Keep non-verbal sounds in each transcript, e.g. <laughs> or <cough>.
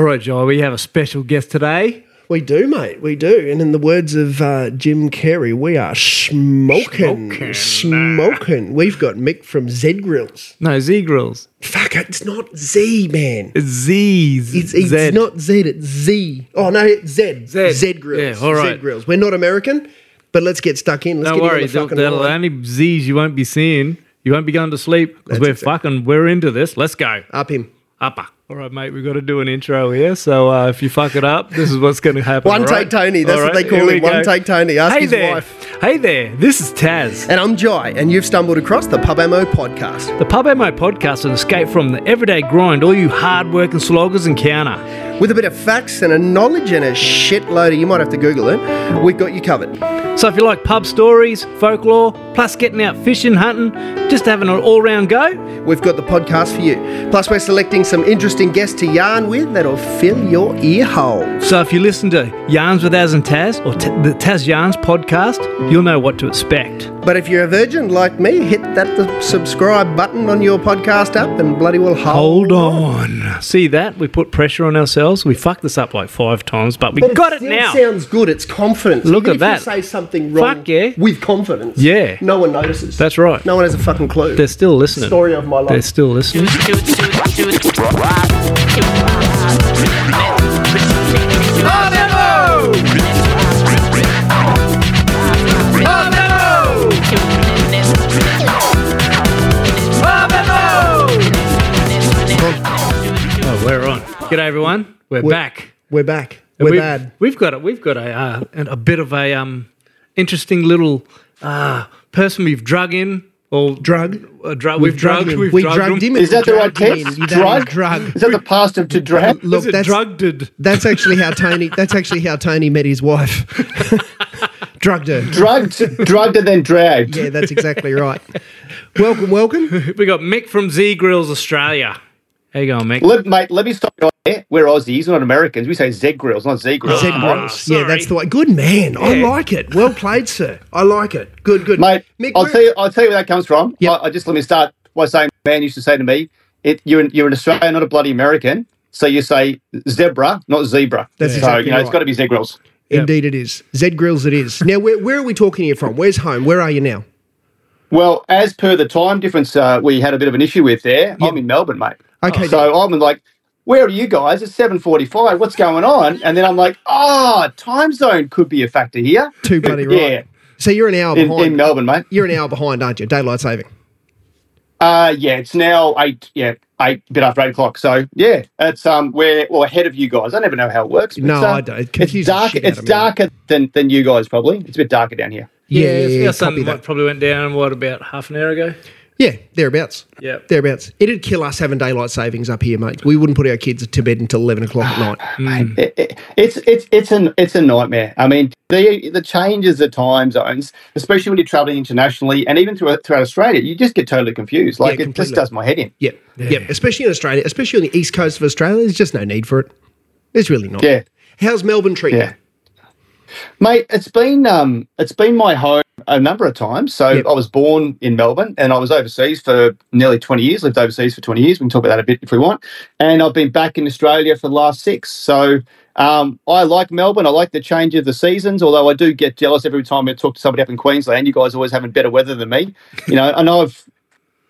All right, Joel, we have a special guest today. We do, mate. We do. And in the words of uh, Jim Carrey, we are smoking. Smoking. We've got Mick from Z Grills. No, Z Grills. Fuck it, it's not Z, man. It's Z's. It's, it's Z. not Z, it's Z. Oh, no, it's Z. Z. Z Grills. Yeah, all right. Z Grills. We're not American, but let's get stuck in. Let's Don't get worry, in on the the, only Z's you won't be seeing. You won't be going to sleep because we're exact- fucking, we're into this. Let's go. Up him. Upper. All right, mate, we've got to do an intro here. So uh, if you fuck it up, this is what's going to happen. One take right? Tony. That's All what right, they call him. One go. take Tony. Ask Hey his there. wife. Hey there. This is Taz. And I'm Jai, and you've stumbled across the Pub Ammo podcast. The Pub Ammo podcast is an escape from the everyday grind all you hard-working sloggers encounter. With a bit of facts and a knowledge and a shitload of, you might have to Google it, we've got you covered. So if you like pub stories, folklore, plus getting out fishing, hunting, just having an all-round go, We've got the podcast for you. Plus, we're selecting some interesting guests to yarn with that'll fill your ear hole. So if you listen to Yarns with Az and Taz or t- the Taz Yarns podcast, you'll know what to expect. But if you're a virgin like me, hit that subscribe button on your podcast app and bloody well hold, Hold on. See that? We put pressure on ourselves. We fucked this up like five times, but we But got it still now. sounds good. It's confidence. Look Even at if that. You say something wrong Fuck yeah. with confidence. Yeah. No one notices. That's right. No one has a fucking clue. They're still listening. Story of my life. They're still listening. G'day, everyone. We're, We're- back. We're back. We're we've, bad. We've got a we've got a uh, a bit of a um interesting little uh person we've drug in or Drug. uh, drug we've, drugged, him. we've we drugged, drugged him. him. Is that the right Drugged him tense? in. That is Drug? Drug. Is that the past of to drag? Look, Is it that's drugged? that's actually how Tony. That's actually how Tony met his wife. <laughs> Drugged her. drugged, drugged and then dragged. Yeah, that's exactly right. Welcome, welcome. <laughs> We got Mick from Z Grills Australia. How you going, mate? Let, mate, let me stop you there. We're Aussies, we're not Americans. We say Z grills, not Z grills. Z Ah, Grills. Yeah, that's the way. Good man. I like it. Well played, sir. I like it. Good, good. Mate, Mick, I'll tell you. I'll tell you where that comes from. Yep. I, I just let me start by saying, man used to say to me, it, "You're an, you're an Australian, not a bloody American." So you say zebra, not zebra. That's so exactly you know it's right. got to be Z grills. Indeed, it is. Z Grills, it is. Now, where, where are we talking here from? Where's home? Where are you now? Well, as per the time difference, uh, we had a bit of an issue with there. I'm in Melbourne, mate. Okay, So I'm like, where are you guys? It's 7.45. What's going on? And then I'm like, ah, time zone could be a factor here. too bloody <laughs> right. Yeah, So you're an hour in, behind. in Melbourne, mate. you're an hour behind, aren't you? Daylight saving. Uh, yeah, it's now 8, yeah, 8, bit after 8 o'clock. So, yeah, it's, um, we're well, ahead of you guys. I never know how it works. but No, it's, uh, I don't. It It's, dark, it's of me. darker than, than you guys, probably. It's a bit darker down here. Yeah, yeah, our copy son that. probably went down what about half an hour ago. Yeah, thereabouts. Yeah. Thereabouts. It'd kill us having daylight savings up here, mate. We wouldn't put our kids to bed until 11 o'clock at night. It, it, it's it's it's an it's a nightmare. I mean, the the changes of time zones, especially when you're traveling internationally and even throughout, throughout Australia, you just get totally confused. Like it just does my head in. Yep. Yep. Especially in Australia, especially on the east coast of Australia, there's just no need for it. There's really not. Yeah, How's Melbourne treating yeah, mate. It's been um it's been my home a number of times. So Yep. I was born in Melbourne and I was overseas for nearly 20 years. Lived overseas for 20 years. We can talk about that a bit if we want. And I've been back in Australia for the last six. So. Um, I like Melbourne. I like the change of the seasons, although I do get jealous every time I talk to somebody up in Queensland. You guys always having better weather than me. You know, and I've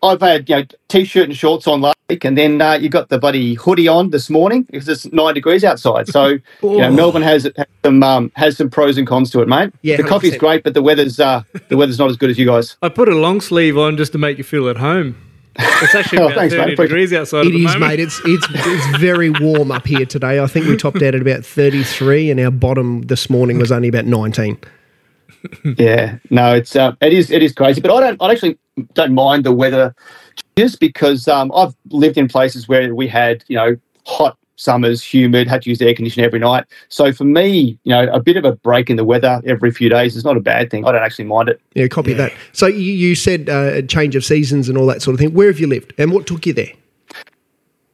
I've had you know t-shirt and shorts on last and then uh, you got the bloody hoodie on this morning because it's nine degrees outside. So <laughs> you know, Oh. Melbourne has, has some um, has some pros and cons to it, mate. Yeah, the coffee's 100%. great, but the weather's uh, the weather's not as good as you guys. I put a long sleeve on just to make you feel at home. It's actually <laughs> Oh, about thanks, mate. 30 degrees outside It at the is, moment. mate. It's it's it's very warm up here today. I think we topped out at about 33, and our bottom this morning was only about 19. Yeah, no, it's uh, it is it is crazy, but I don't I actually don't mind the weather just because um, I've lived in places where we had you know hot summers, humid, had to use air conditioning every night. So for me, you know, a bit of a break in the weather every few days is not a bad thing. I don't actually mind it. Yeah, copy that. So you, you said uh, a change of seasons and all that sort of thing. Where have you lived, and what took you there?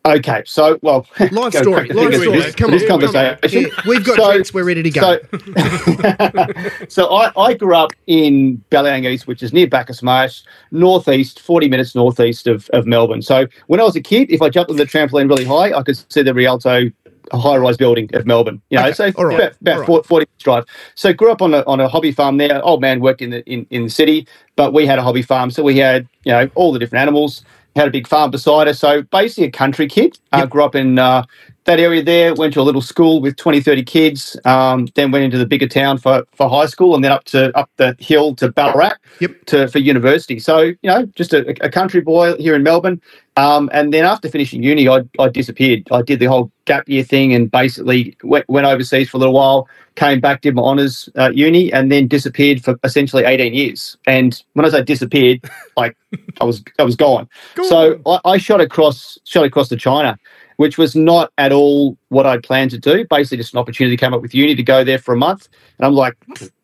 Okay, so well, <laughs> Life story. Life story. this, Come this on. conversation. Yeah, we've got So- drinks. We're ready to go. So, <laughs> so I, I grew up in Balliang East, which is near Bacchus Marsh, northeast, 40 minutes northeast of, of Melbourne. So when I was a kid, if I jumped on the trampoline really high, I could see the Rialto high rise building of Melbourne. You know, Okay, so right, about, about right. 40 minutes drive. So grew up on a on a hobby farm there. Old man worked in the in, in the city, but we had a hobby farm, so we had you know all the different animals. Had a big farm beside us, so basically a country kid. Uh, grew up in uh, that area there. Went to a little school with 20, 30 kids. Um, then went into the bigger town for, for high school, and then up to up the hill to Ballarat Yep. to for university. So you know, just a, a country boy here in Melbourne. Um, and then after finishing uni, I, I disappeared. I did the whole gap year thing and basically went, went overseas for a little while. Came back, did my honours uh, uni, and then disappeared for essentially eighteen years. And when I say disappeared, like <laughs> I was I was gone. So I, I shot across shot across to China, which was not at all what I'd planned to do. Basically, just an opportunity came up with uni to go there for a month, and I'm like,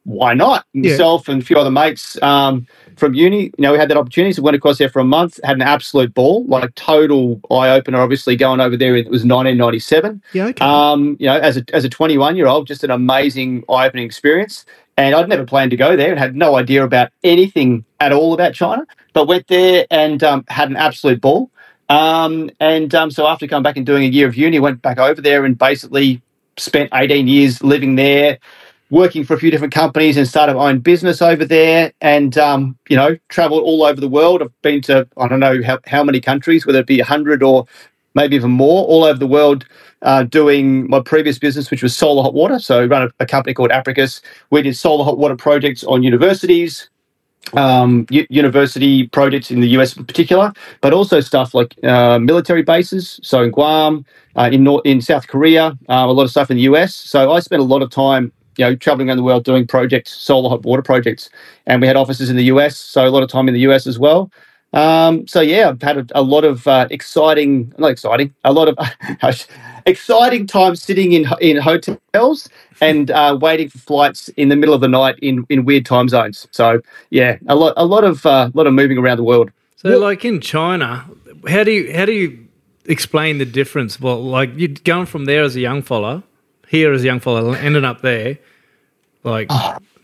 why not? Yeah. Myself and a few other mates um, from uni, you know, we had that opportunity, so went across there for a month, had an absolute ball, like total eye opener. Obviously, going over there, it was 1997. Yeah. Okay. Um, you know, as a as a 21 year old, just an amazing eye opening experience. And I'd never planned to go there and had no idea about anything at all about China, but went there and um, had an absolute ball. Um, and um, so after coming back and doing a year of uni, went back over there and basically spent 18 years living there, working for a few different companies and started my own business over there. And, um, you know, traveled all over the world. I've been to, I don't know how, how many countries, whether it be 100 or maybe even more, all over the world, uh, doing my previous business, which was solar hot water. So I run a, a company called Apricus. We did solar hot water projects on universities, um, university projects in the US in particular, but also stuff like uh, military bases. So in Guam, uh, in North, in South Korea, uh, a lot of stuff in the US. So I spent a lot of time, you know, traveling around the world doing projects, solar hot water projects, and we had offices in the US. So a lot of time in the US as well. Um, so yeah, I've had a, a lot of uh, exciting, not exciting, a lot of <laughs> exciting time sitting in in hotels and uh, waiting for flights in the middle of the night in, in weird time zones. So yeah, a lot a lot of uh, lot of moving around the world. So, like in China, how do you how do you explain the difference? Well, like you're going from there as a young fella, here as a young fella, ending up there. Like,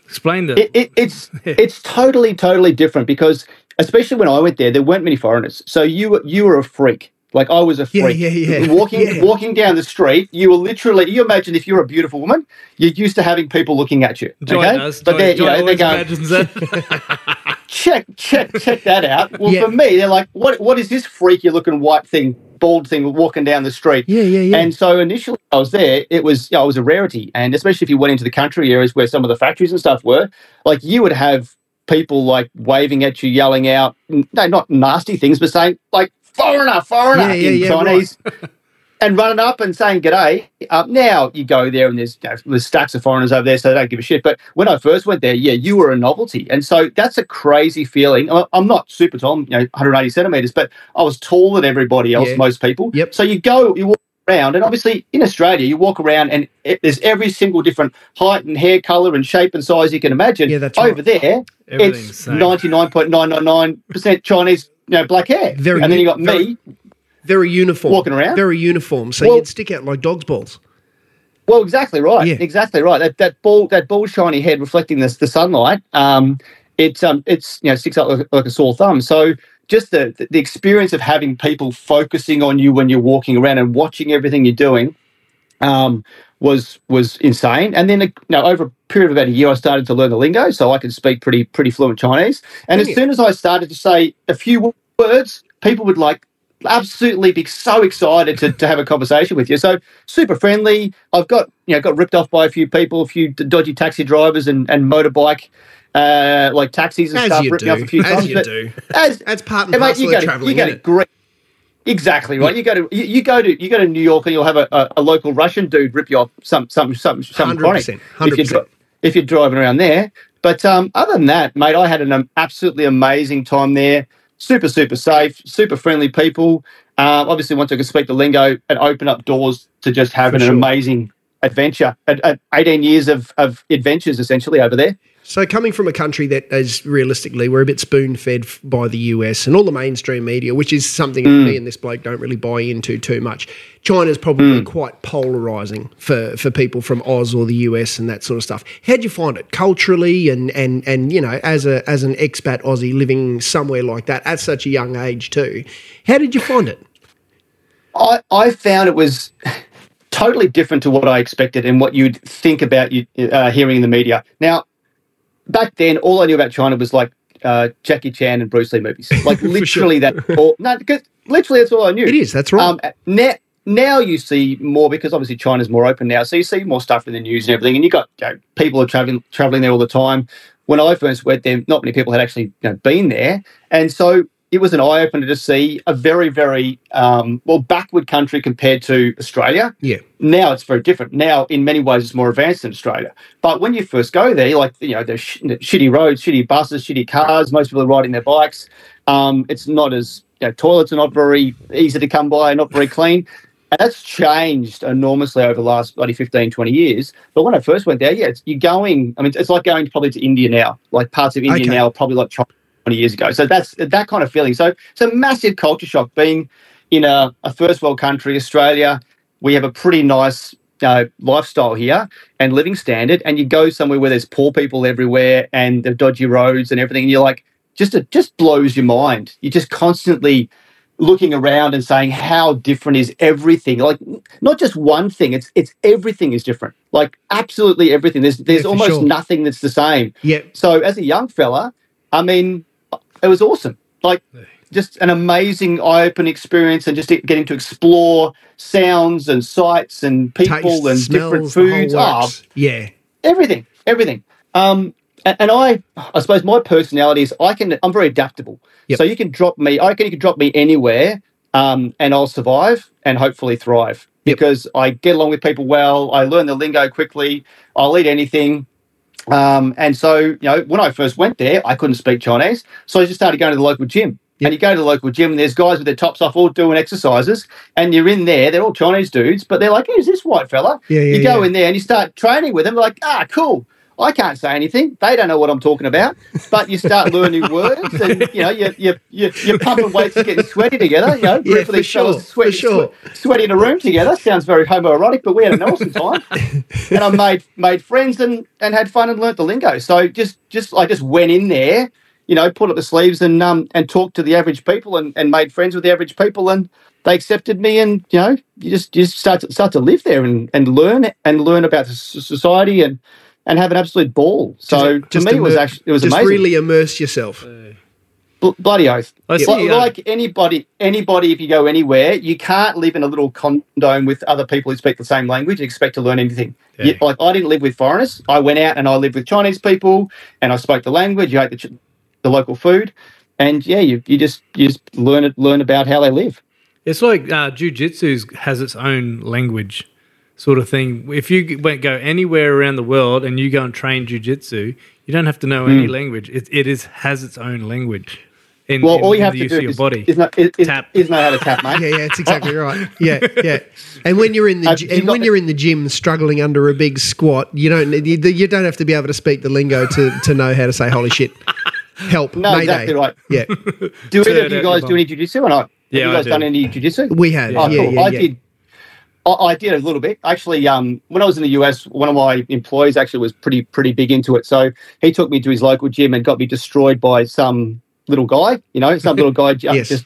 explain the. Ah. It, it, it's <laughs> it's totally totally different because especially when I went there, there weren't many foreigners. So you were you were a freak. Like I was a freak. yeah, yeah. <laughs> Walking Yeah. walking down the street, you were literally. You imagine if you're a beautiful woman, you're used to having people looking at you. Joy okay? does. But Joy, they're, you know, they're going, <laughs> check, check, check that out. Well, Yeah. for me, they're like, what, what is this freaky looking white thing, bald thing walking down the street? Yeah, yeah, yeah. And so initially, I was there. It was, you know, it was a rarity, and especially if you went into the country areas where some of the factories and stuff were, like you would have people like waving at you, yelling out, no, not nasty things, but saying like foreigner, foreigner Yeah, yeah, in yeah, Chinese. <laughs> And running up and saying g'day. Uh, now you go there and there's, you know, there's stacks of foreigners over there, so they don't give a shit. But when I first went there, yeah, you were a novelty, and so that's a crazy feeling. I'm not super tall, you know, 180 centimeters, but I was taller than everybody else, Yeah. most people. Yep. So you go, you walk around, and obviously in Australia, you walk around and it, there's every single different height and hair color and shape and size you can imagine. Yeah, that's Over right. there, it's same. 99.999% Chinese, you know, black hair. Very and then you got very- me. Very uniform. Walking around? Very uniform. So Well- you'd stick out like dog's balls. Well, exactly right. Yeah. Exactly right. That that ball that ball shiny head reflecting the the sunlight. Um, it's um it's you know sticks out like, like a sore thumb. So just the the experience of having people focusing on you when you're walking around and watching everything you're doing, um, was was insane. And then you know, over a period of about a year, I started to learn the lingo, so I could speak pretty pretty fluent Chinese. And as soon as I started to say a few words, people would like absolutely be so excited to, to have a conversation with you. So super friendly. I've got you know got ripped off by a few people, a few dodgy taxi drivers and, and motorbike uh, like taxis and As stuff you ripped me off a few As times. you do. As, That's part and Hey, mate, you of go to, traveling. you go to it? great. Exactly right. You go to you, you go to you go to New York and you'll have a, a, a local Russian dude rip you off some some some some 100%, chronic if you're 100%. if you're driving around there. But um, other than that, mate, I had an absolutely amazing time there. Super super safe, super friendly people. Um, obviously, once I could speak the lingo, and open up doors to just having For an sure. amazing adventure. At, at 18 years of, of adventures essentially over there. So, coming from a country that is realistically, we're a bit spoon fed by the US and all the mainstream media, which is something Mm. me and this bloke don't really buy into too much. China's probably quite polarizing for, for people from Oz or the US and that sort of stuff. How'd you find it culturally and, and, and you know, as, a, as an expat Aussie living somewhere like that at such a young age too? How did you find it? I, I found it was <laughs> totally different to what I expected and what you'd think about you uh, hearing in the media. Now, back then, all I knew about China was like uh, Jackie Chan and Bruce Lee movies. <laughs> Like literally that. All, no, because literally that's all I knew. It is. That's right. Um, now, now you see more because obviously China's more open now, so you see more stuff in the news and everything, and you got you know, people are traveling traveling there all the time. When I first went there, not many people had actually you know, been there, and so it was an eye opener to see a very very um, well backward country compared to Australia. yeah. Now it's very different. Now, in many ways, it's more advanced than Australia. But when you first go there, like you know, there's sh- shitty roads, shitty buses, shitty cars. Most people are riding their bikes. Um, it's not as you know, toilets are not very easy to come by, not very clean. And that's changed enormously over the last bloody 15, 20 years. But when I first went there, yeah, it's, you're going, I mean, it's like going probably to India now. Like parts of India Okay. now are probably like 20 years ago. So that's that kind of feeling. So it's a massive culture shock being in a, a first world country, Australia. We have a pretty nice uh, lifestyle here and living standard. And you go somewhere where there's poor people everywhere and the dodgy roads and everything. And you're like, just it just blows your mind. You're just constantly looking around and saying how different is everything like not just one thing it's it's everything is different like absolutely everything there's there's for almost sure. nothing that's the same Yeah. so as a young fella i mean it was awesome like just an amazing eye-opening experience and just getting to explore sounds and sights and people Taste, and smells, different foods oh. Yeah. everything, everything. Um, and, I, I suppose my personality is I can, I'm very adaptable. Yep. So you can drop me, I reckon you can drop me anywhere, um, and I'll survive and hopefully thrive Yep. because I get along with people well. I learn the lingo quickly. I'll eat anything. Um, and so, you know, when I first went there, I couldn't speak Chinese. So I just started going to the local gym. Yep. And you go to the local gym, and there's guys with their tops off all doing exercises. And you're in there, they're all Chinese dudes, but they're like, who's this white fella? Yeah, yeah, you go yeah. in there and you start training with them. They're like, ah, cool. I can't say anything. They don't know what I'm talking about. But you start <laughs> learning words, and you know you you you you're pumping weights and getting sweaty together. You know, Yeah, for these sure, sweaty, for sure. sweat- sweaty in a room together sounds very homoerotic, but we had an awesome <laughs> time, and I made made friends and and had fun and learnt the lingo. So just just I just went in there, you know, put up the sleeves and um and talked to the average people and and made friends with the average people and. They accepted me, and you know, you just you just start to, start to live there and, and learn and learn about the society and and have an absolute ball. So to me, it was actually it was just amazing. really immerse yourself. Bl- bloody oath. I Like, see, uh, like anybody, anybody, if you go anywhere, you can't live in a little condom with other people who speak the same language and expect to learn anything. Yeah. You- like I didn't live with foreigners. I went out and I lived with Chinese people, and I spoke the language. You ate the, ch- the local food, and yeah, you, you just you just learn it, learn about how they live. It's like uh, jujitsu has its own language, sort of thing. If you went go anywhere around the world and you go and train jujitsu, you don't have to know any language. It, it is has its own language. In, Hmm. Well, in- all you have to use do of your is, body. is, know, is, is, Tap. is know how to tap, mate. Yeah, yeah, that's exactly <laughs> right. Yeah, yeah. And when you're in the Uh, gy- and when you're in the gym struggling under a big squat, you don't you, you don't have to be able to speak the lingo to to know how to say holy shit. Help. No, Mayday. exactly right. Yeah, Do Turn either of you guys do any jujitsu or not? Yeah, have you guys do. done any jujitsu? we have. Oh, yeah, cool. yeah, I did. I, I did a little bit. Actually, um, when I was in the US, one of my employees actually was pretty pretty big into it. So he took me to his local gym and got me destroyed by some little guy. You know, some little guy <laughs> Yes. just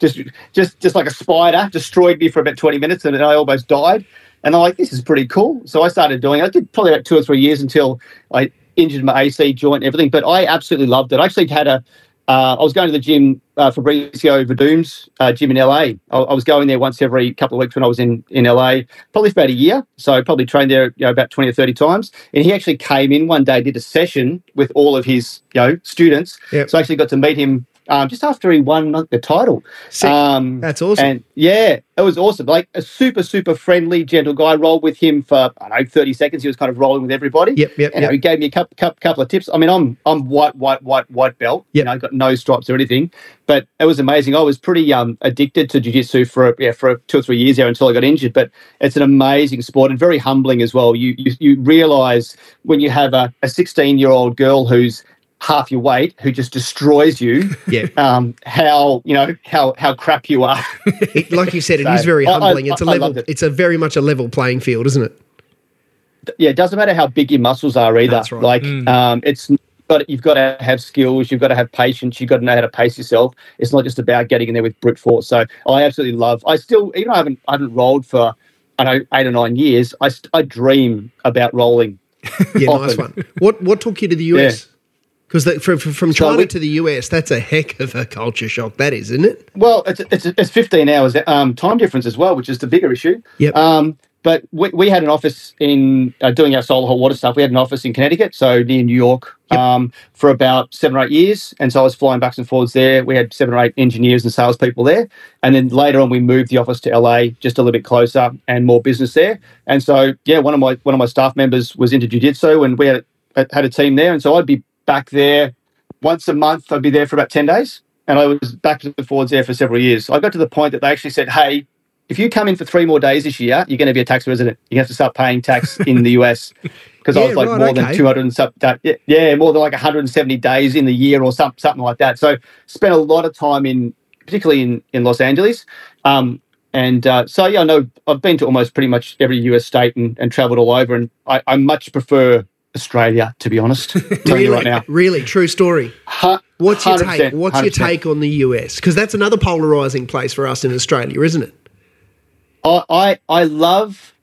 just just just like a spider destroyed me for about twenty minutes, and I almost died. And I'm like, this is pretty cool. So I started doing it. I did probably about two or three years until I injured my AC joint and everything. But I absolutely loved it. I actually had a uh, I was going to the gym, uh, Fabricio Werdum's uh, gym in LA. I, I was going there once every couple of weeks when I was in, in LA, probably for about a year. So I probably trained there you know, about 20 or 30 times. And he actually came in one day, did a session with all of his you know students. Yep. So I actually got to meet him um, just after he won the title. Um, That's awesome. and yeah, it was awesome. Like a super, super friendly, gentle guy. Rolled with him for I don't know thirty seconds. He was kind of rolling with everybody. Yep, yep, know, yep. he gave me a couple, couple, couple of tips. I mean, I'm I'm white, white, white, white belt. Yep. You know, I got no stripes or anything, but it was amazing. I was pretty um addicted to jiu-jitsu for yeah for two or three years there until I got injured. But it's an amazing sport and very humbling as well. You you, you realize when you have a, a 16 year old girl who's half your weight who just destroys you <laughs> Yeah. um, how you know how how crap you are. <laughs> It, like you said, it <laughs> So, is very I- I- humbling. it's a I level. it. It's a very much a level playing field, isn't it? yeah, it doesn't matter how big your muscles are either. That's right. Like Mm. um, it's got you've got to have skills, you've got to have patience, you've got to know how to pace yourself. It's not just about getting in there with brute force. So I absolutely love. I still even though I haven't I haven't rolled for I know eight or nine years, I, I dream about rolling. Yeah, Often. nice one. What what took you to the US? Because from, from, from So China we- to the US, that's a heck of a culture shock. That is, isn't it? Well, it's it's, it's 15 hours um, time difference as well, which is the bigger issue. Yep. Um, but we, we had an office in uh, doing our solar hot water stuff. We had an office in Connecticut, so near New York, um, for about seven or eight years. And so I was flying backs and forwards there. We had seven or eight engineers and salespeople there. And then later on, we moved the office to LA, just a little bit closer and more business there. And so, yeah, one of my one of my staff members was into jiu-jitsu, and we had had a team there. And so I'd be back there once a month. I'd be there for about ten days and I was back and forwards there for several years. I got to the point that they actually said, "Hey, if you come in for three more days this year, you're going to be a tax resident. You have to start paying tax in the US." <laughs> Because I was like right, more okay. than 200 and some, da- yeah, yeah, more than like 170 days in the year or some, something like that. So spent a lot of time in, particularly in, in Los Angeles. Um, and uh, so, yeah, I know I've been to almost pretty much every US state and, and traveled all over. And I, I much prefer Australia, to be honest. <laughs> Really, right now. really true story. What's your take? 100%, What's your take on the US? Because that's another polarizing place for us in Australia, isn't it? I, I I love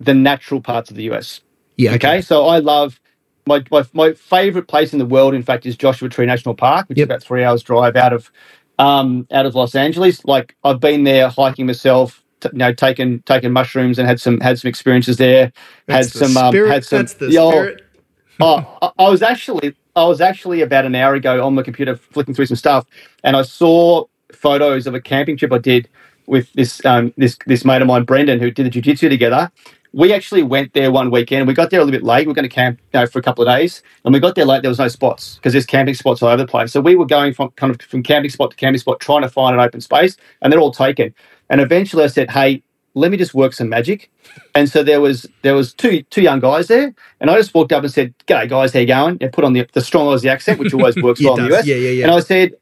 the natural parts of the US. Yeah. Okay, so I love my, my my favorite place in the world. In fact, is Joshua Tree National Park, which Yep. is about three hours drive out of um, out of Los Angeles. Like I've been there hiking myself. You know, taken taken mushrooms and had some had some experiences there. That's had the some um, had some. that's the yeah, oh, spirit. <laughs> oh, I, I was actually I was actually about an hour ago on the computer flicking through some stuff, and I saw photos of a camping trip I did with this um, this this mate of mine, Brendan, who did the jiu-jitsu together. We actually went there one weekend. We got there a little bit late. We are going to camp you know, for a couple of days, and we got there late. There was no spots because there's camping spots all over the place. So we were going from kind of from camping spot to camping spot, trying to find an open space, and they're all taken. And eventually, I said, "Hey, let me just work some magic." And so there was there was two two young guys there, and I just walked up and said, "G'day guys, how you going?" And put on the, the strong Aussie accent, which always <laughs> works well in the. US. Yeah, yeah, yeah. And I said,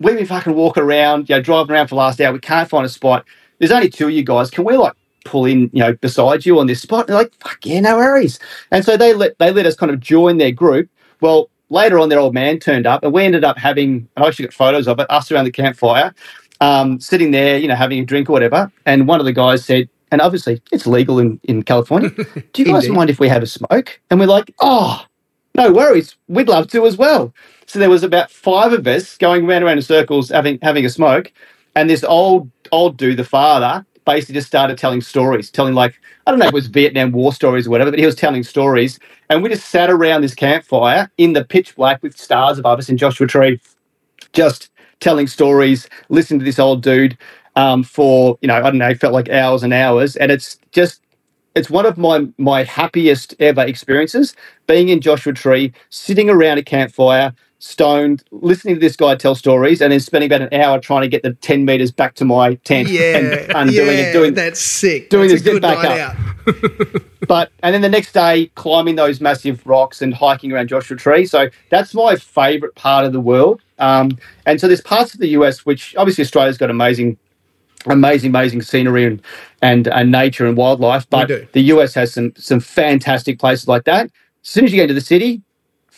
"Let me fucking walk around, you know, driving around for the last hour. We can't find a spot. There's only two of you guys. Can we like pull in, you know, beside you on this spot?" And they're like, "Fuck yeah, no worries." And so they let they let us kind of join their group. Well, later on, their old man turned up, and we ended up having. And I actually got photos of it. Us around the campfire, um, sitting there, you know, having a drink or whatever. And one of the guys said, and obviously it's legal in, in California. <laughs> Do you guys mind if we have a smoke? And we're like, oh, no worries. We'd love to as well. So there was about five of us going round and around in circles having having a smoke. And this old old dude, the father, basically just started telling stories, telling like, I don't know if it was Vietnam War stories or whatever, but he was telling stories. And we just sat around this campfire in the pitch black with stars above us in Joshua Tree, just telling stories, listening to this old dude um, for, you know, I don't know, felt like hours and hours. And it's just it's one of my my happiest ever experiences being in Joshua Tree, sitting around a campfire, stoned, listening to this guy tell stories, and then spending about an hour trying to get the ten meters back to my tent Yeah, and undoing yeah, it, doing that's sick. doing that's the a good back up. <laughs> <laughs> but and then the next day climbing those massive rocks and hiking around Joshua Tree. So that's my favourite part of the world. Um, and so there's parts of the US which obviously Australia's got amazing, amazing, amazing scenery and and, and nature and wildlife. But the US has some some fantastic places like that. As soon as you get into the city,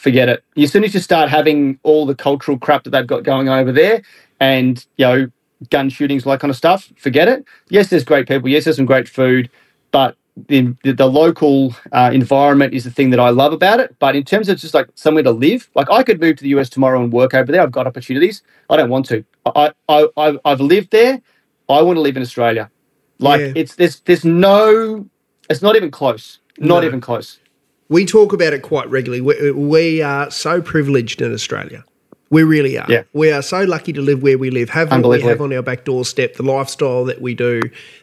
forget it. As soon as you start having all the cultural crap that they've got going over there, and you know gun shootings, all that kind of stuff, forget it. Yes, there's great people. Yes, there's some great food, but the, the, local uh, environment is the thing that I love about it. But in terms of just like somewhere to live, like I could move to the US tomorrow and work over there. I've got opportunities. I don't want to. I, I, I I've lived there. I want to live in Australia. Like Yeah. it's there's there's no. It's not even close. Not No. even close. We talk about it quite regularly. We, we are so privileged in Australia. We really are. Yeah. We are so lucky to live where we live, have what we have on our back doorstep, the lifestyle that we do,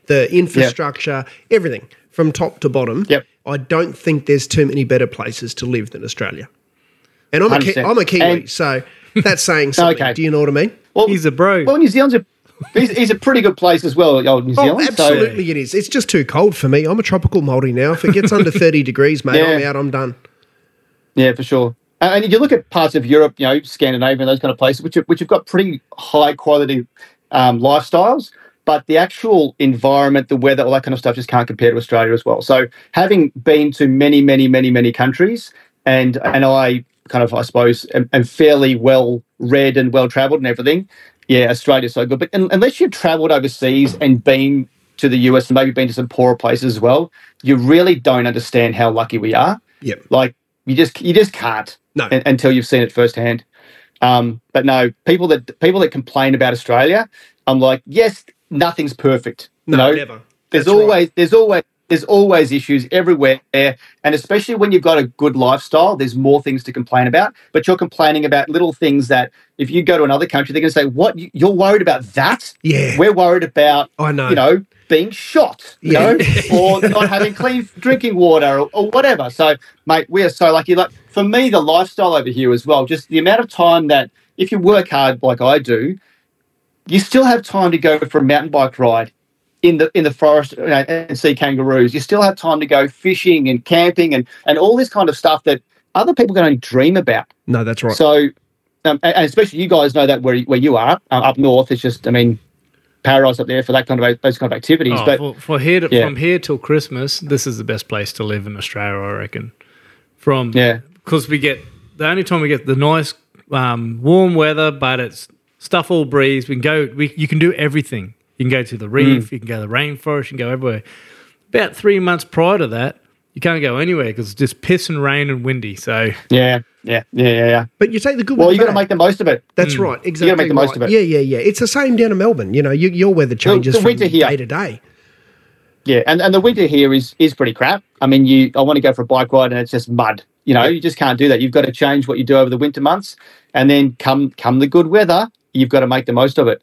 the infrastructure, everything from top to bottom. Yep. I don't think there's too many better places to live than Australia. And I'm a, Ki- I'm a Kiwi, And- so that's saying <laughs> something. Okay. Do you know what I mean? Well, He's a bro. well, New Zealand's a he's, he's a pretty good place as well. Old New Oh, Zealand. So- absolutely it is. It's just too cold for me. I'm a tropical Māori now. If it gets under <laughs> 30 degrees, mate, I'm out. I'm done. Yeah, for sure. And you look at parts of Europe, you know, Scandinavia, and those kind of places, which have, which have got pretty high quality um, lifestyles, but the actual environment, the weather, all that kind of stuff, just can't compare to Australia as well. So, having been to many, many, many, many countries, and and I kind of, I suppose, am, am fairly well read and well travelled and everything. Yeah, Australia's so good, but un- unless you've travelled overseas and been to the US and maybe been to some poorer places as well, you really don't understand how lucky we are. Yep. Like you just you just can't No. un- until you've seen it firsthand. Um, but no, people that people that complain about Australia, I'm like, yes, nothing's perfect. You No, never. there's That's right. always there's always there's always issues everywhere and especially when you've got a good lifestyle there's more things to complain about but you're complaining about little things that if you go to another country they're going to say what You- you're worried about that Yeah. we're worried about I know. you know being shot you Yeah. know or <laughs> not having clean drinking water or, or whatever so mate we are so lucky like for me the lifestyle over here as well just the amount of time that if you work hard like i do you still have time to go for a mountain bike ride in the in the forest you know, and see kangaroos. You still have time to go fishing and camping and and all this kind of stuff that other people can only dream about. No, that's right. So, um, and, and especially you guys know that where where you are uh, up north, it's just I mean, paradise up there for that kind of those kind of activities. Oh, but for, for here to, yeah. from here till Christmas, this is the best place to live in Australia, I reckon. From Yeah. because we get the only time we get the nice um, warm weather, but it's stuff all breeze. We can go. We you can do everything. You can go to the reef. Mm. You can go to the rainforest. You can go everywhere. About three months prior to that, you can't go anywhere because it's just piss and rain and windy. So yeah, yeah, yeah, yeah, yeah. but you take the good. Well, you got to make the most of it. That's mm. right. Exactly. You got to make the most of it. Yeah, yeah, yeah. It's the same down in Melbourne. You know, you, your weather changes the from winter here- day to day. Yeah, and, and the winter here is is pretty crap. I mean, you I want to go for a bike ride and it's just mud. You know, you just can't do that. You've got to change what you do over the winter months, and then come come the good weather, you've got to make the most of it.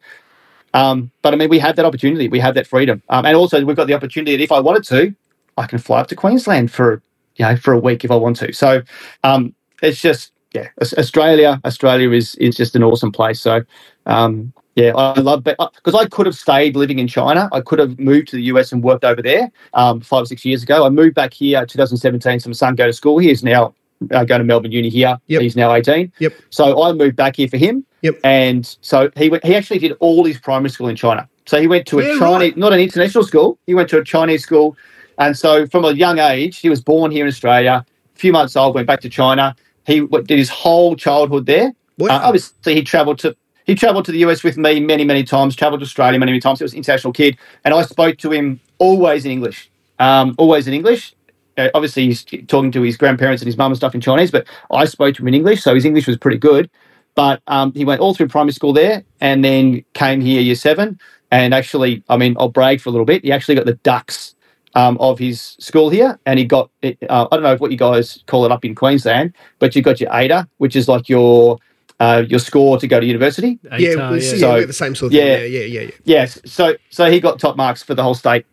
Um, but I mean, we have that opportunity. We have that freedom, um, and also we've got the opportunity that if I wanted to, I can fly up to Queensland for you know for a week if I want to. So um, it's just yeah, Australia. Australia is is just an awesome place. So um, yeah, I love because I could have stayed living in China. I could have moved to the US and worked over there um, five or six years ago. I moved back here 2017. So my son go to school. He is now uh, going to Melbourne Uni here. Yep. He's now 18. Yep. So I moved back here for him. Yep. And so he went, he actually did all his primary school in China. So he went to a Yeah, Chinese, right. not an international school. He went to a Chinese school, and so from a young age, he was born here in Australia. A few months old, went back to China. He did his whole childhood there. Wow. Uh, obviously, he travelled to he travelled to the US with me many many times. Travelled to Australia many many times. He was an international kid, and I spoke to him always in English. Um, always in English. Uh, obviously, he's talking to his grandparents and his mum and stuff in Chinese, but I spoke to him in English, so his English was pretty good. But um, he went all through primary school there, and then came here year seven. And actually, I mean, I'll brag for a little bit. He actually got the dux um, of his school here, and he got it, uh, I don't know what you guys call it up in Queensland, but you got your ATAR, which is like your uh, your score to go to university. yeah, ATAR, we see, So- yeah, the same sort of yeah. thing. Yeah, yeah, yeah, yeah. Yes, so so he got top marks for the whole state.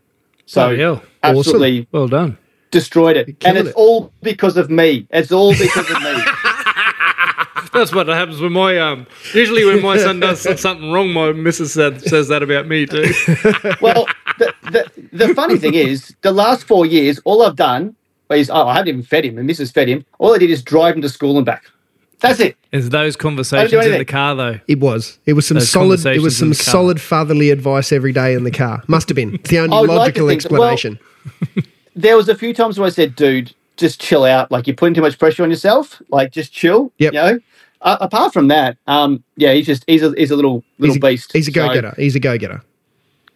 So Bloody hell. absolutely well done. Destroyed it, and it's it. all because of me. It's all because of me. <laughs> That's what happens when my um. Usually, when my son does <laughs> something wrong, my missus said, says that about me too. <laughs> well, the, the the funny thing is, the last four years, all I've done is oh, I haven't even fed him, and Mrs. fed him. All I did is drive him to school and back. That's it. It's those conversations in the car, though. It was. It was some Those solid. It was some in the car. solid fatherly advice every day in the car. Must have been. It's the only I would like to logical think. Well- explanation. There was a few times where I said, "Dude, just chill out. Like you're putting too much pressure on yourself. Like just chill." Yep. You know. Uh, apart from that, um, yeah, he's just he's a he's a little little he's a, beast. He's a go getter. He's a go getter.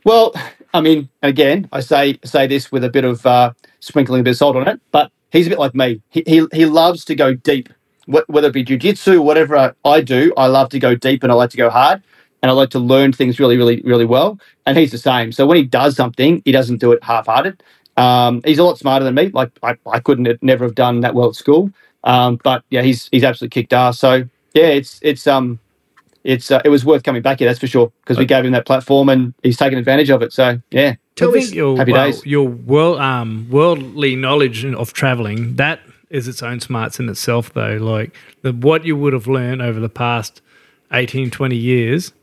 Well, I mean, again, I say say this with a bit of uh, sprinkling a bit of salt on it, but he's a bit like me. He he, he loves to go deep, Wh- whether it be jujitsu, whatever I, I do. I love to go deep and I like to go hard, and I like to learn things really, really, really well. And he's the same. So when he does something, he doesn't do it half-hearted. Um, he's a lot smarter than me. Like I, I couldn't have, never have done that well at school. Um, but yeah, he's he's absolutely kicked ass. So yeah, it's it's um it's uh, it was worth coming back here, that's for sure, because we gave him that platform and he's taken advantage of it. So yeah, Tell I me, your Happy well, days. your world um worldly knowledge of traveling that is its own smarts in itself though like the what you would have learned over the past 18 20 years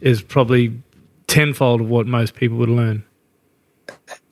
is probably tenfold of what most people would learn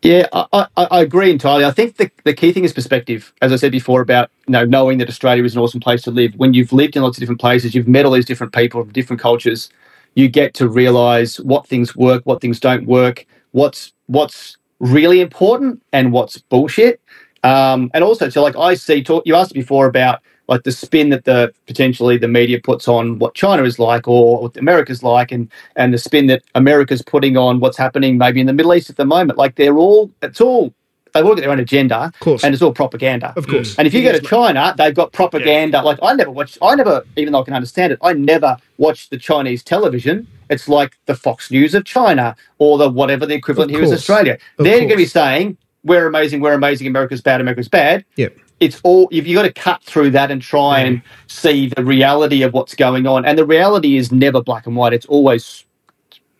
yeah, I, I, I agree entirely. I think the, the key thing is perspective. As I said before, about you know knowing that Australia is an awesome place to live. When you've lived in lots of different places, you've met all these different people from different cultures. You get to realise what things work, what things don't work, what's what's really important, and what's bullshit. Um, and also, so like I see, talk, you asked before about like the spin that the potentially the media puts on what China is like or what America's like, and and the spin that America's putting on what's happening maybe in the Middle East at the moment. Like they're all, it's all they've all got their own agenda, Of course. and it's all propaganda. Of course. And if you go to mate. China, they've got propaganda. Like I never watched, I never, even though I can understand it, I never watched the Chinese television. It's like the Fox News of China or the whatever the equivalent Of here is course. Australia. Of They're going to be saying we're amazing, we're amazing, America's bad, America's bad. Yep. It's all if you've got to cut through that and try and see the reality of what's going on. And the reality is never black and white. It's always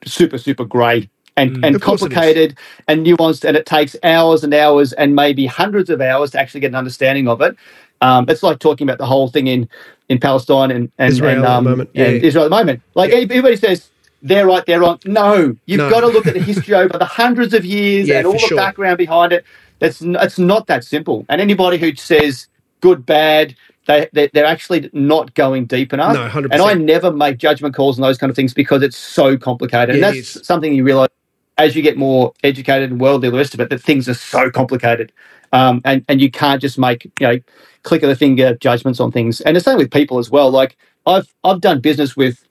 super, super grey and, and Of course it is. complicated and nuanced, and it takes hours and hours and maybe hundreds of hours to actually get an understanding of it. Um, it's like talking about the whole thing in, in Palestine and, and, Israel and, at the um, moment, and yeah. Israel at the moment. Like Yeah. everybody says, they're right, they're wrong. No, you've No. got to look at the <laughs> history over the hundreds of years Yeah, and all the sure. background behind it. That's n- it's not that simple. And anybody who says good, bad, they they- they're actually not going deep enough. No, 100%. And I never make judgment calls and those kind of things because it's so complicated. Yeah, and that's is. something you realize as you get more educated and worldly, the rest of it, that things are so complicated. Um, and, and you can't just make, you know, click of the finger judgments on things. And the same with people as well. Like I've I've done business with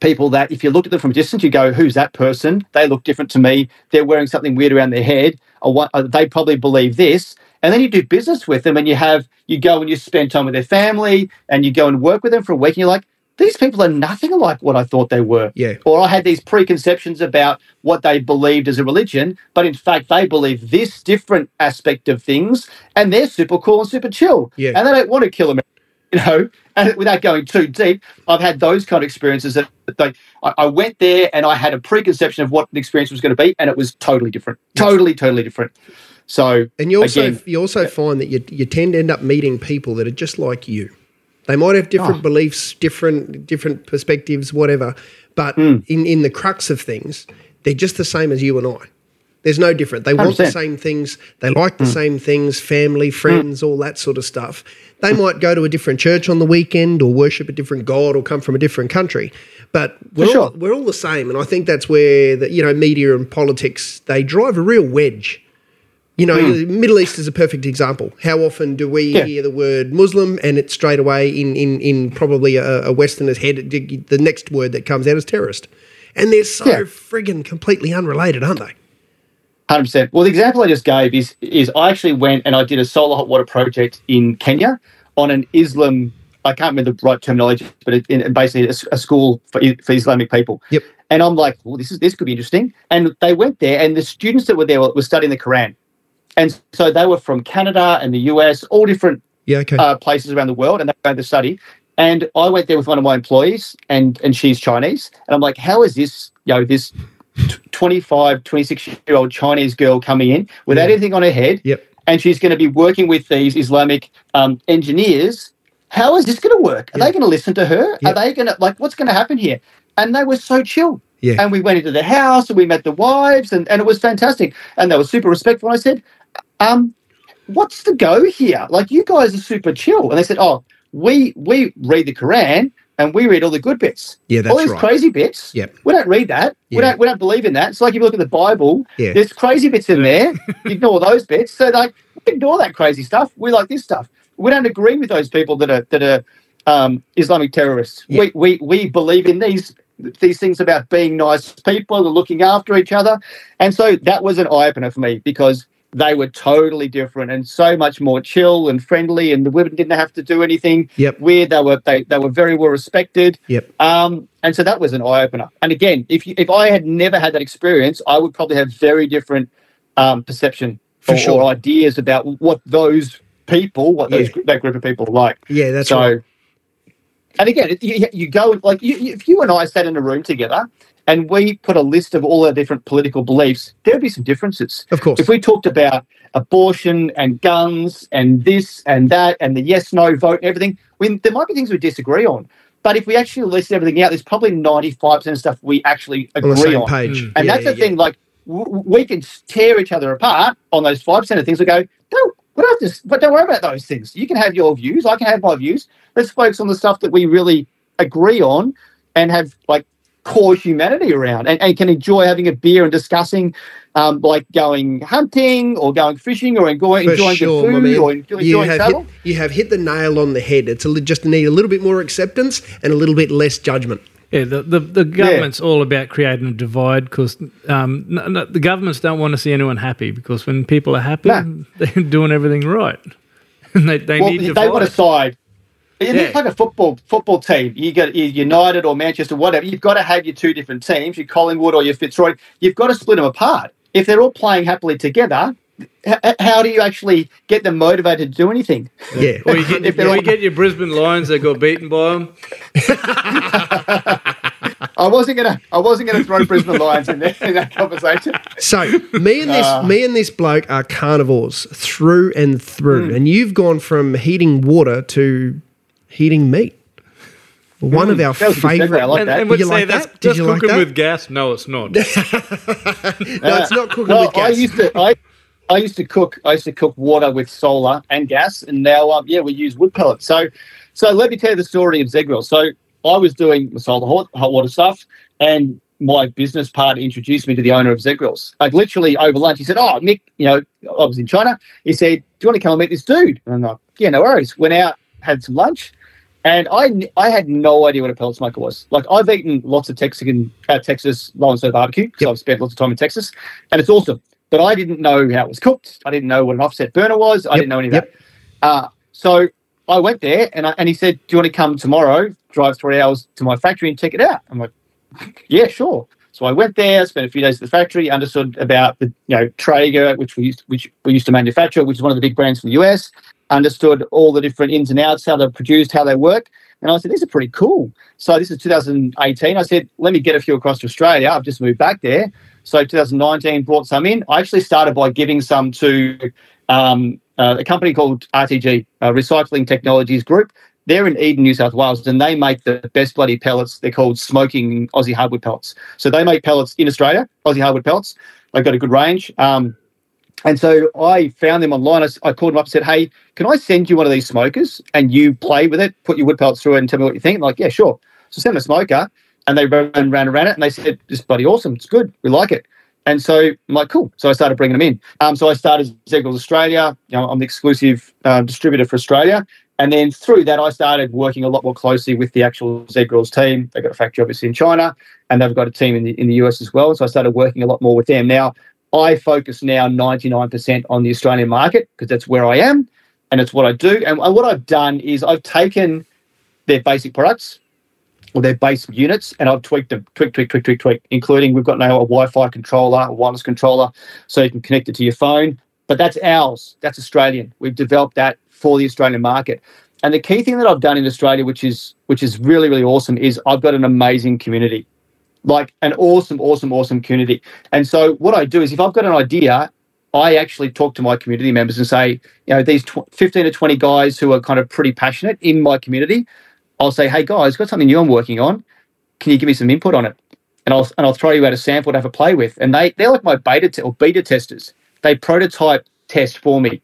people that if you look at them from a distance, you go, who's that person? They look different to me. They're wearing something weird around their head. Uh, they probably believe this. And then you do business with them and you have, you go and you spend time with their family and you go and work with them for a week and you're like, these people are nothing like what I thought they were. Yeah. Or I had these preconceptions about what they believed as a religion, but in fact, they believe this different aspect of things and they're super cool and super chill. Yeah. And they don't want to kill them <laughs> you know, without going too deep, I've had those kind of experiences that they, I, I went there and I had a preconception of what the experience was going to be, and it was totally different, totally, totally different. So, And you also again, you also find that you you tend to end up meeting people that are just like you. They might have different Oh. beliefs, different different perspectives, whatever. But Hmm. in in the crux of things, they're just the same as you and I. There's no different. They want the same things. They like the same things. Family, friends, all that sort of stuff. They might go to a different church on the weekend, or worship a different god, or come from a different country. But we're all, we're all the same, and I think that's where the you know media and politics they drive a real wedge. You know, the Middle East is a perfect example. How often do we. Yeah. hear the word Muslim and it's straight away in, in, in probably a, a Westerner's head, the next word that comes out is terrorist. And they're so Yeah. friggin' completely unrelated, aren't they? Hundred percent. Well, the example I just gave is is I actually went and I did a solar hot water project in Kenya on an Islam. I can't remember the right terminology, but it, in, basically a school for, for Islamic people. Yep. And I'm like, well, this is this could be interesting. And they went there, and the students that were there were, were studying the Quran, and so they were from Canada and the US, all different Yeah, okay. uh, places around the world, and they went to study. And I went there with one of my employees, and and she's Chinese, and I'm like, how is this, you know, this 25, 26 year old Chinese girl coming in without Yeah. anything on her head, Yep. and she's going to be working with these Islamic um, engineers. How is this going to work? Are Yeah. they going to listen to her? Yeah. Are they going to like what's going to happen here? And they were so chill. Yeah. And we went into the house and we met the wives, and, and it was fantastic. And they were super respectful. I said, um, what's the go here? Like you guys are super chill. And they said, oh, we we read the Quran and we read all the good bits. Yeah, that's all these right. crazy bits. Yep. We don't read that. Yeah. We don't we don't believe in that. It's like if you look at the Bible, Yeah. there's crazy bits in there. <laughs> You ignore those bits. So like we ignore that crazy stuff. We like this stuff. We don't agree with those people that are that are um, Islamic terrorists. Yeah. We, we we believe in these these things about being nice people and looking after each other. And so that was an eye opener for me because they were totally different and so much more chill and friendly and the women didn't have to do anything Yep. weird. They were they, they were very well respected. Yep. Um, and so that was an eye opener. And again, if you, if I had never had that experience, I would probably have very different um, perception For or, sure. or ideas about what those people, what those Yeah. that group of people like. Yeah, that's so, right. and again, you, you go like you- if you and I sat in a room together and we put a list of all our different political beliefs, there'd be some differences. Of course. If we talked about abortion and guns and this and that and the yes no vote and everything, we, there might be things we disagree on. But if we actually list everything out, there's probably 95% of stuff we actually On the agree same on. page. And Yeah, that's yeah, the thing, like, w- w- we can tear each other apart on those 5% of things. We go, don't, we don't have to, but don't worry about those things. You can have your views. I can have my views. Let's focus on the stuff that we really agree on and have, like, core humanity around and, and can enjoy having a beer and discussing um, like going hunting or going fishing or enjoying, For enjoying sure, good food or enjoying you have travel. hit, you have hit the nail on the head. It's a, just need a little bit more acceptance and a little bit less judgment. Yeah, the, the, the government's all about creating a divide because um, no, no, the governments don't want to see anyone happy because when people are happy, No. <laughs> they're doing everything right. and <laughs> they, they well, need they want a side. It's Yeah. like a football football team. You get United or Manchester, whatever. You've got to have your two different teams, your Collingwood or your Fitzroy. You've got to split them apart. If they're all playing happily together, h- how do you actually get them motivated to do anything? Yeah. Or you get, <laughs> If they're all- you get your Brisbane Lions that got beaten by them. <laughs> I wasn't gonna I wasn't gonna throw Brisbane Lions in there in that conversation. So me and this Ah. me and this bloke are carnivores through and through, and you've gone from heating water to heating meat. One of our. That was a good segue. favorite. I like and that. and would you say like that's that? Did just you like cooking that? with gas. No, it's not. <laughs> no, it's not cooking well, with gas. I used to I, I used to cook I used to cook water with solar and gas, and now um, yeah we use wood pellets. So so let me tell you the story of Z Grill. So I was doing the solar hot, hot water stuff, and my business partner introduced me to the owner of Z Grills. Like literally over lunch, he said, "Oh, Mick, you know, I was in China." He said, "Do you want to come and meet this dude?" And I'm like, "Yeah, no worries." Went out, had some lunch. And I, I had no idea what a pellet smoker was. Like I've eaten lots of Texican, uh, Texas low and slow barbecue because Yep. I've spent lots of time in Texas, and it's awesome. But I didn't know how it was cooked. I didn't know what an offset burner was. I Yep, didn't know any of yep. that. Uh, so I went there, and I, and he said, "Do you want to come tomorrow? Drive three hours to my factory and check it out." I'm like, <laughs> "Yeah, sure." So I went there, spent a few days at the factory, understood about the you know Traeger, which we used which we used to manufacture, which is one of the big brands from the US. Understood all the different ins and outs, how they're produced, how they work, and I said, "These are pretty cool." So this is 2018. I said, "Let me get a few across to Australia." I've just moved back there, so 2019 brought some in. I actually started by giving some to um, uh, a company called RTG uh, Recycling Technologies Group. They're in Eden, New South Wales, and they make the best bloody pellets. They're called smoking Aussie hardwood pellets. So they make pellets in Australia, Aussie hardwood pellets. They've got a good range. Um, and so I found them online. I called them up and said, Hey, can I send you one of these smokers and you play with it, put your wood pellets through it and tell me what you think? I'm like, yeah, sure. So send them a smoker and they ran, ran around it and they said, This is bloody awesome. It's good. We like it. And so I'm like, cool. So I started bringing them in. Um, so I started Z Grills Australia. You know, I'm the exclusive uh, distributor for Australia. And then through that, I started working a lot more closely with the actual Z Grills team. They've got a factory obviously in China, and they've got a team in the, in the US as well. So I started working a lot more with them. Now, I focus now 99% on the Australian market because that's where I am and it's what I do. And what I've done is I've taken their basic products or their base units and I've tweaked them, tweak, tweak, tweak, tweak, tweak, including we've got now a Wi Fi controller, a wireless controller, so you can connect it to your phone. But that's ours, that's Australian. We've developed that for the Australian market. And the key thing that I've done in Australia, which is which is really, really awesome, is I've got an amazing community like an awesome, awesome, awesome community. And so what I do is if I've got an idea, I actually talk to my community members and say, you know, these tw- 15 to 20 guys who are kind of pretty passionate in my community, I'll say, hey guys, got something new I'm working on. Can you give me some input on it? And I'll and I'll throw you out a sample to have a play with. And they they're like my beta te- or beta testers. They prototype test for me.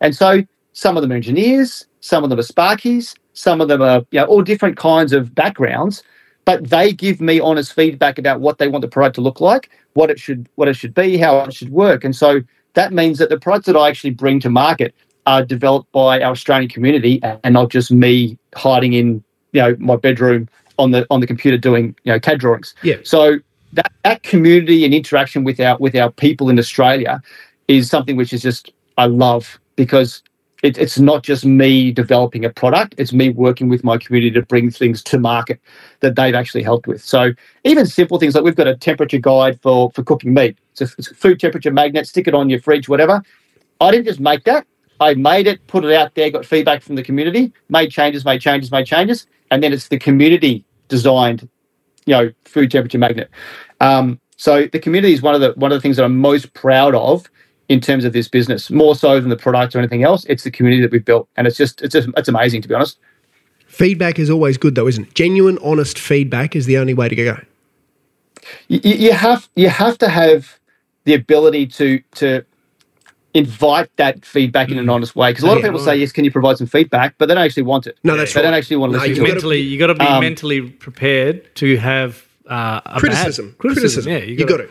And so some of them are engineers, some of them are sparkies, some of them are you know all different kinds of backgrounds but they give me honest feedback about what they want the product to look like, what it should what it should be, how it should work. And so that means that the products that I actually bring to market are developed by our Australian community and not just me hiding in, you know, my bedroom on the on the computer doing, you know, CAD drawings. Yeah. So that, that community and interaction with our with our people in Australia is something which is just I love because it, it's not just me developing a product; it's me working with my community to bring things to market that they've actually helped with. So even simple things like we've got a temperature guide for for cooking meat. It's a, it's a food temperature magnet. Stick it on your fridge, whatever. I didn't just make that. I made it, put it out there, got feedback from the community, made changes, made changes, made changes, and then it's the community designed, you know, food temperature magnet. Um, so the community is one of the one of the things that I'm most proud of in terms of this business, more so than the product or anything else. It's the community that we've built, and it's just it's just it's amazing to be honest. Feedback is always good, though, isn't it? Genuine, honest feedback is the only way to go. you, you have you have to have the ability to to invite that feedback in an honest way because a lot of Yeah. people say yes can you provide some feedback but they don't actually want it No, that's they right. don't actually want to No, listen you've to it gotta- mentally, you got to be Um, mentally prepared to have uh, a bad- criticism, criticism. Yeah, you got to.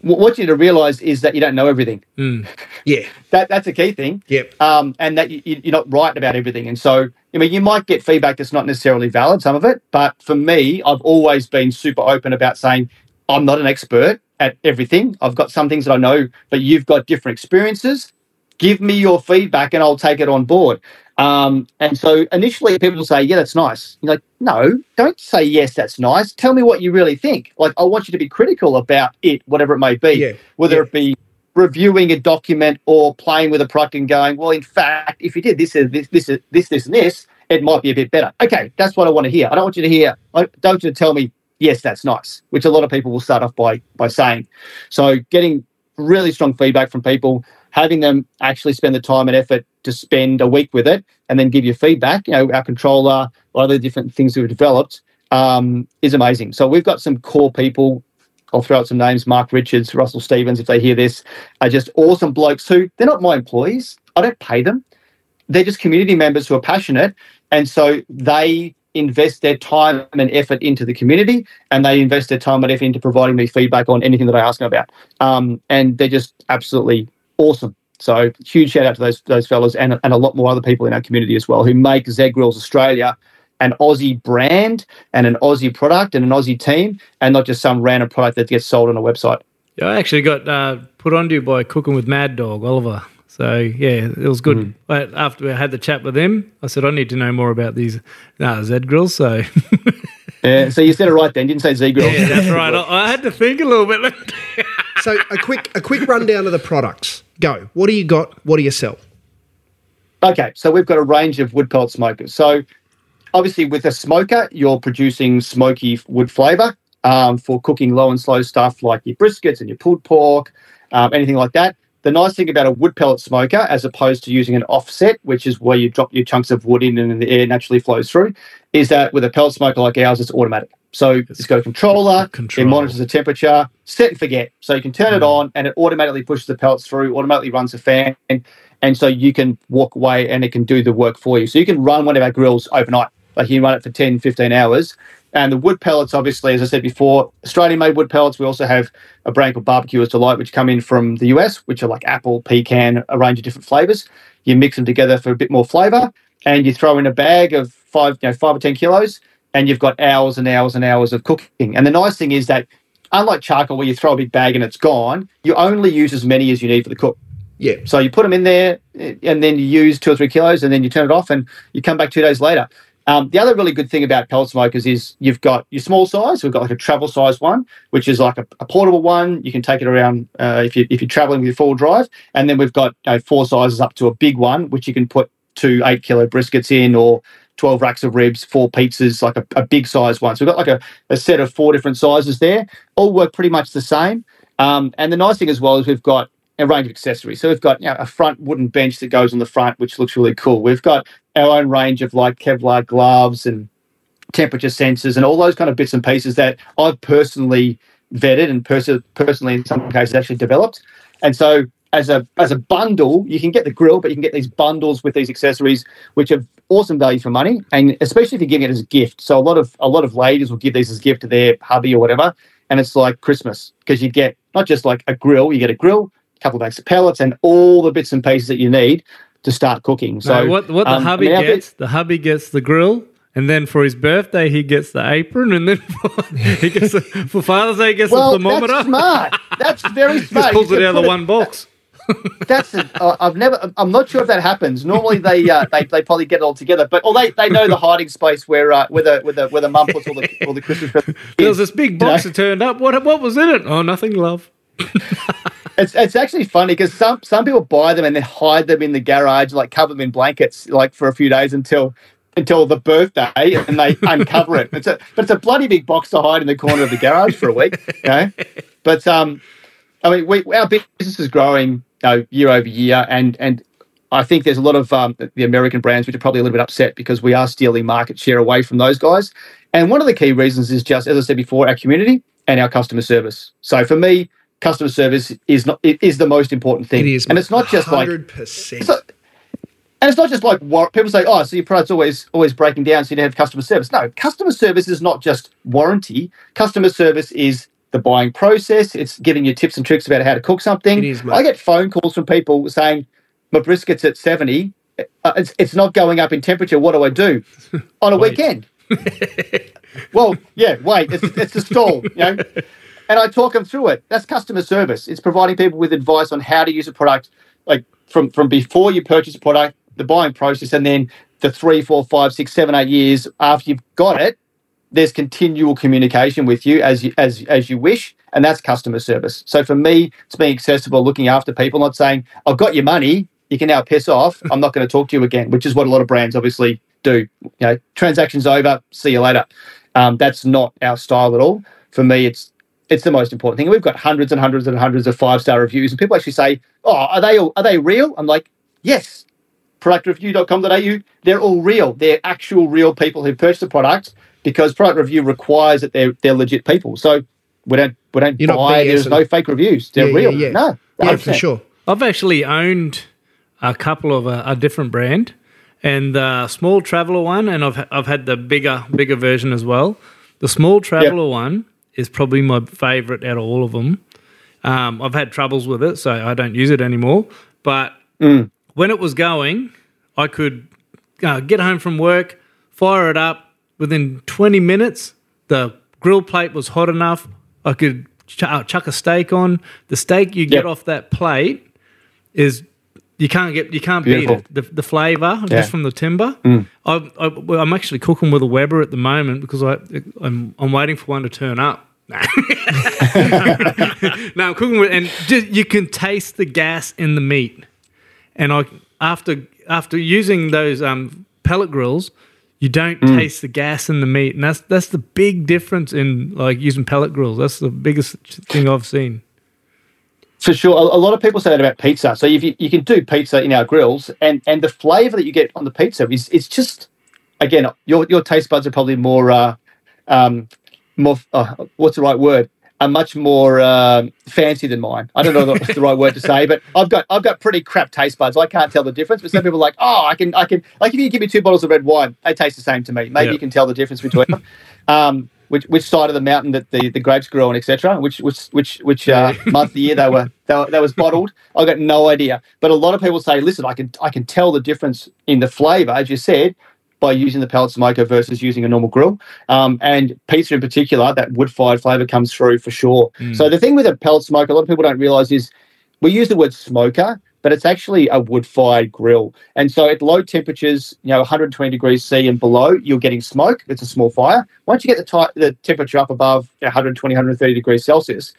Wh- What you need to realize is that you don't know everything. <laughs> Yeah, That that's a key thing. Yep. Um, and that you- you're not right about everything. And so, I mean, you might get feedback that's not necessarily valid, some of it. But for me, I've always been super open about saying I'm not an expert at everything. I've got some things that I know, but you've got different experiences. Give me your feedback, and I'll take it on board. Um, and so initially, people say, "Yeah, that's nice." You're like, "No, don't say yes, that's nice. Tell me what you really think. Like, I want you to be critical about it, whatever it may be, Yeah, whether yeah. it be reviewing a document or playing with a product and going, well, in fact, if you did this, and this, this, this, this, and this, it might be a bit better. Okay, that's what I want to hear. I don't want you to hear. I don't want you to tell me, yes, that's nice, which a lot of people will start off by by saying. So, getting really strong feedback from people, having them actually spend the time and effort to spend a week with it, and then give you feedback. You know, our controller, a lot of the different things we've developed um, is amazing. So, we've got some core people I'll throw out some names Mark Richards, Russell Stevens, if they hear this, are just awesome blokes who they're not my employees. I don't pay them. They're just community members who are passionate. And so they invest their time and effort into the community and they invest their time and effort into providing me feedback on anything that I ask them about. Um, and they're just absolutely awesome. So huge shout out to those those fellas and, and a lot more other people in our community as well who make Z Grills Australia an Aussie brand and an Aussie product and an Aussie team, and not just some random product that gets sold on a website. I actually got uh, put onto you by cooking with Mad Dog Oliver. So yeah, it was good. Mm-hmm. But after I had the chat with him, I said I need to know more about these uh, Z grills. So Yeah, so you said it right then, didn't say Z Grill. yeah, that's right. I, I had to think a little bit. <laughs> So a quick a quick rundown of the products. Go. What do you got? What do you sell? Okay, so we've got a range of wood pellet smokers. So obviously, with a smoker, you're producing smoky wood flavour um, for cooking low and slow stuff like your briskets and your pulled pork, um, anything like that. The nice thing about a wood pellet smoker, as opposed to using an offset, which is where you drop your chunks of wood in and the air naturally flows through, is that with a pellet smoker like ours, it's automatic. So it's got a controller, Control. it monitors the temperature, set and forget. So you can turn it hmm. on and it automatically pushes the pellets through, automatically runs the fan, and and so you can walk away and it can do the work for you. So you can run one of our grills overnight. Like you can run it for 10, 15 hours. And the wood pellets, obviously, as I said before, Australian made wood pellets. We also have a brand called BBQr's Delight, which come in from the US, which are like apple, pecan, a range of different flavors. You mix them together for a bit more flavor and you throw in a bag of five, you know, five or 10 kilos and you've got hours and hours and hours of cooking. And the nice thing is that unlike charcoal where you throw a big bag and it's gone, you only use as many as you need for the cook. Yeah. So you put them in there, and then you use two or three kilos, and then you turn it off, and you come back two days later. Um, the other really good thing about pellet smokers is you've got your small size. We've got like a travel size one, which is like a, a portable one. You can take it around uh, if you if you're traveling with your full drive, and then we've got you know, four sizes up to a big one, which you can put two eight kilo briskets in, or 12 racks of ribs, four pizzas, like a, a big size one. So we've got like a, a set of four different sizes there. All work pretty much the same. Um, and the nice thing as well is we've got a range of accessories. So we've got you know, a front wooden bench that goes on the front, which looks really cool. We've got our own range of like Kevlar gloves and temperature sensors and all those kind of bits and pieces that I've personally vetted and pers- personally in some cases actually developed. And so as a as a bundle, you can get the grill, but you can get these bundles with these accessories, which have awesome value for money, and especially if you're giving it as a gift. So a lot of a lot of ladies will give these as a gift to their hubby or whatever, and it's like Christmas because you get not just like a grill, you get a grill, a couple of bags of pellets, and all the bits and pieces that you need to start cooking. So So what what the um, hubby I mean, our bit- gets, the hubby gets the grill, and then for his birthday he gets the apron, and then <laughs> for, he gets the, for Father's Day he gets well, the thermometer. that's smart. That's very <laughs> He smart. just pulls it out of the one box. That's a, uh, I've never. I'm not sure if that happens. Normally they uh, they, they probably get it all together, but or they, they know the hiding space where uh, where the where the where the mum puts all the all the Christmas presents. There was this big box know? that turned up. What what was in it? Oh, nothing, love. <laughs> It's it's actually funny because some some people buy them and then hide them in the garage, like cover them in blankets, like for a few days until until the birthday, and they <laughs> uncover it. It's a but it's a bloody big box to hide in the corner of the garage for a week. You know? But um, I mean, we, our business is growing you know, year over year, and and I think there's a lot of um, the American brands which are probably a little bit upset because we are stealing market share away from those guys. And one of the key reasons is just, as I said before, our community and our customer service. So for me, customer service is not it is the most important thing. It is. and it's not just like hundred percent. And it's not just like people say, oh, so your product's always always breaking down, so you don't have customer service. No, customer service is not just warranty. Customer service is the buying process. It's giving you tips and tricks about how to cook something. It is, mate. I get phone calls from people saying, my brisket's at 70. Uh, it's, it's not going up in temperature. What do I do? <laughs> On a weekend. <laughs> well, yeah, wait, it's, it's a stall, you know? And I talk them through it. That's customer service. It's providing people with advice on how to use a product, like from, from before you purchase a product, the buying process, and then the three, four, five, six, seven, eight years after you've got it, there's continual communication with you as you as as you wish, and that's customer service. So for me, it's being accessible, looking after people, not saying I've got your money, you can now piss off. I'm not going to talk to you again, which is what a lot of brands obviously do. You know, transactions over, see you later. Um, that's not our style at all. For me, it's it's the most important thing. We've got hundreds and hundreds and hundreds of five star reviews, and people actually say, "Oh, are they all, are they real?" I'm like, "Yes." Productreview.com.au, they're all real. They're actual real people who purchased the product because product review requires that they're they're legit people. So we don't we don't You're buy. There's no fake reviews. They're Yeah, yeah, real. yeah. No, Yeah, for 100%. sure. I've actually owned a couple of a, a different brand, and the small traveler one, and I've I've had the bigger bigger version as well. The small traveler one is probably my favorite out of all of them. Um, I've had troubles with it, so I don't use it anymore. But when it was going, I could uh, get home from work, fire it up. Within 20 minutes, the grill plate was hot enough. I could ch- uh, chuck a steak on. The steak you get Yep. off that plate is you can't get you can't Beautiful. beat it. The, the flavour Yeah. just from the timber. I, I, I'm actually cooking with a Weber at the moment because I I'm, I'm waiting for one to turn up. <laughs> no, I'm cooking with, and just, you can taste the gas in the meat. And I after after using those um, pellet grills, you don't taste the gas in the meat, and that's that's the big difference in like using pellet grills. That's the biggest thing I've seen. For sure, a, a lot of people say that about pizza. So if you, you can do pizza in our grills, and and the flavour that you get on the pizza is it's just again your your taste buds are probably more uh, um, more uh, what's the right word? Are much more um fancy than mine. I don't know what's the right word to say, but I've got I've got pretty crap taste buds. I can't tell the difference. But some people are like, oh, I can I can like if you give me two bottles of red wine, they taste the same to me. Maybe Yeah. you can tell the difference between them. <laughs> Um, which which side of the mountain that the, the grapes grow on, etc. Which which which which uh, month of the year they were they, were- they was bottled. I got no idea. But a lot of people say, listen, I can I can tell the difference in the flavour, as you said, by using the pellet smoker versus using a normal grill. Um, and pizza in particular, that wood fired flavour comes through for sure. So the thing with a pellet smoker, a lot of people don't realise is we use the word smoker, but it's actually a wood fired grill. And so at low temperatures, you know, 120 degrees C and below, you're getting smoke. It's a small fire. Once you get the, ti- the temperature up above 120, 130 degrees Celsius,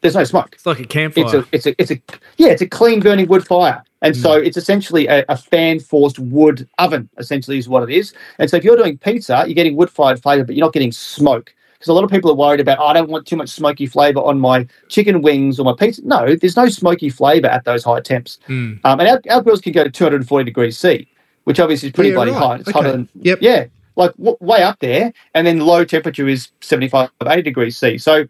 there's no smoke. It's like a campfire. It's a, it's a, it's a, yeah, it's a clean burning wood fire. And so it's essentially a, a fan forced wood oven, essentially, is what it is. And so if you're doing pizza, you're getting wood fired flavor, but you're not getting smoke. Because a lot of people are worried about, oh, I don't want too much smoky flavor on my chicken wings or my pizza. No, there's no smoky flavor at those high temps. Um, and our, our grills can go to 240 degrees C, which obviously is pretty Yeah, bloody right. hot. It's Okay. hotter than, Yep. yeah, like w- way up there. And then low temperature is 75, 80 degrees C. So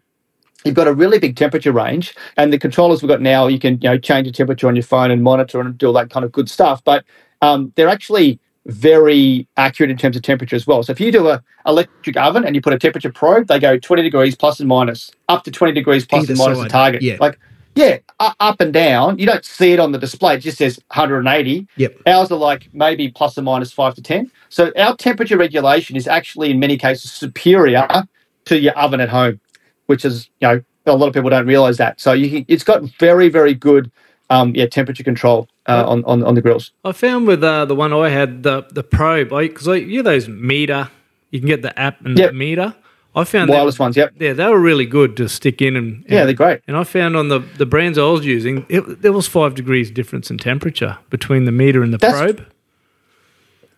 you've got a really big temperature range and the controllers we've got now you can you know change the temperature on your phone and monitor and do all that kind of good stuff but um, they're actually very accurate in terms of temperature as well. So if you do a electric oven and you put a temperature probe they go 20 degrees plus and minus up to 20 degrees plus Either and minus side, the target. Yeah. like yeah up and down. You don't see it on the display. It just says 180 Yep. ours are like maybe plus or minus 5 to 10 so our temperature regulation is actually in many cases superior to your oven at home which is you know a lot of people don't realize that. So you can, it's got very very good um, yeah temperature control uh, on, on on the grills. I found with uh, the one I had the the probe because I, you know those meter you can get the app and Yep. the meter. I found Wireless them, ones, yep. Yeah, they were really good to stick in and, Yeah, they're great. And I found on the the brands I was using, it, there was five degrees difference in temperature between the meter and the That's- probe.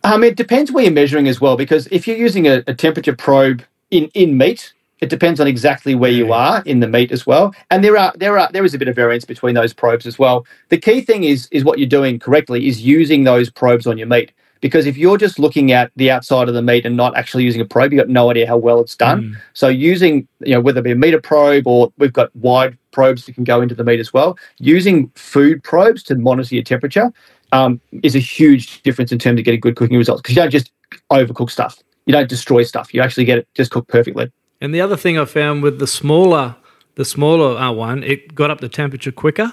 Um, it depends where you're measuring as well, because if you're using a, a temperature probe in, in meat, it depends on exactly where you are in the meat as well. And there are there are there is a bit of variance between those probes as well. The key thing is is what you're doing correctly is using those probes on your meat. because if you're just looking at the outside of the meat and not actually using a probe, you've got no idea how well it's done. Mm. So using, you know, whether it be a meter probe or we've got wide probes that can go into the meat as well, using food probes to monitor your temperature um, is a huge difference in terms of getting good cooking results because you don't just overcook stuff. You don't destroy stuff. You actually get it just cooked perfectly. And the other thing I found with the smaller, the smaller uh, one, it got up the temperature quicker.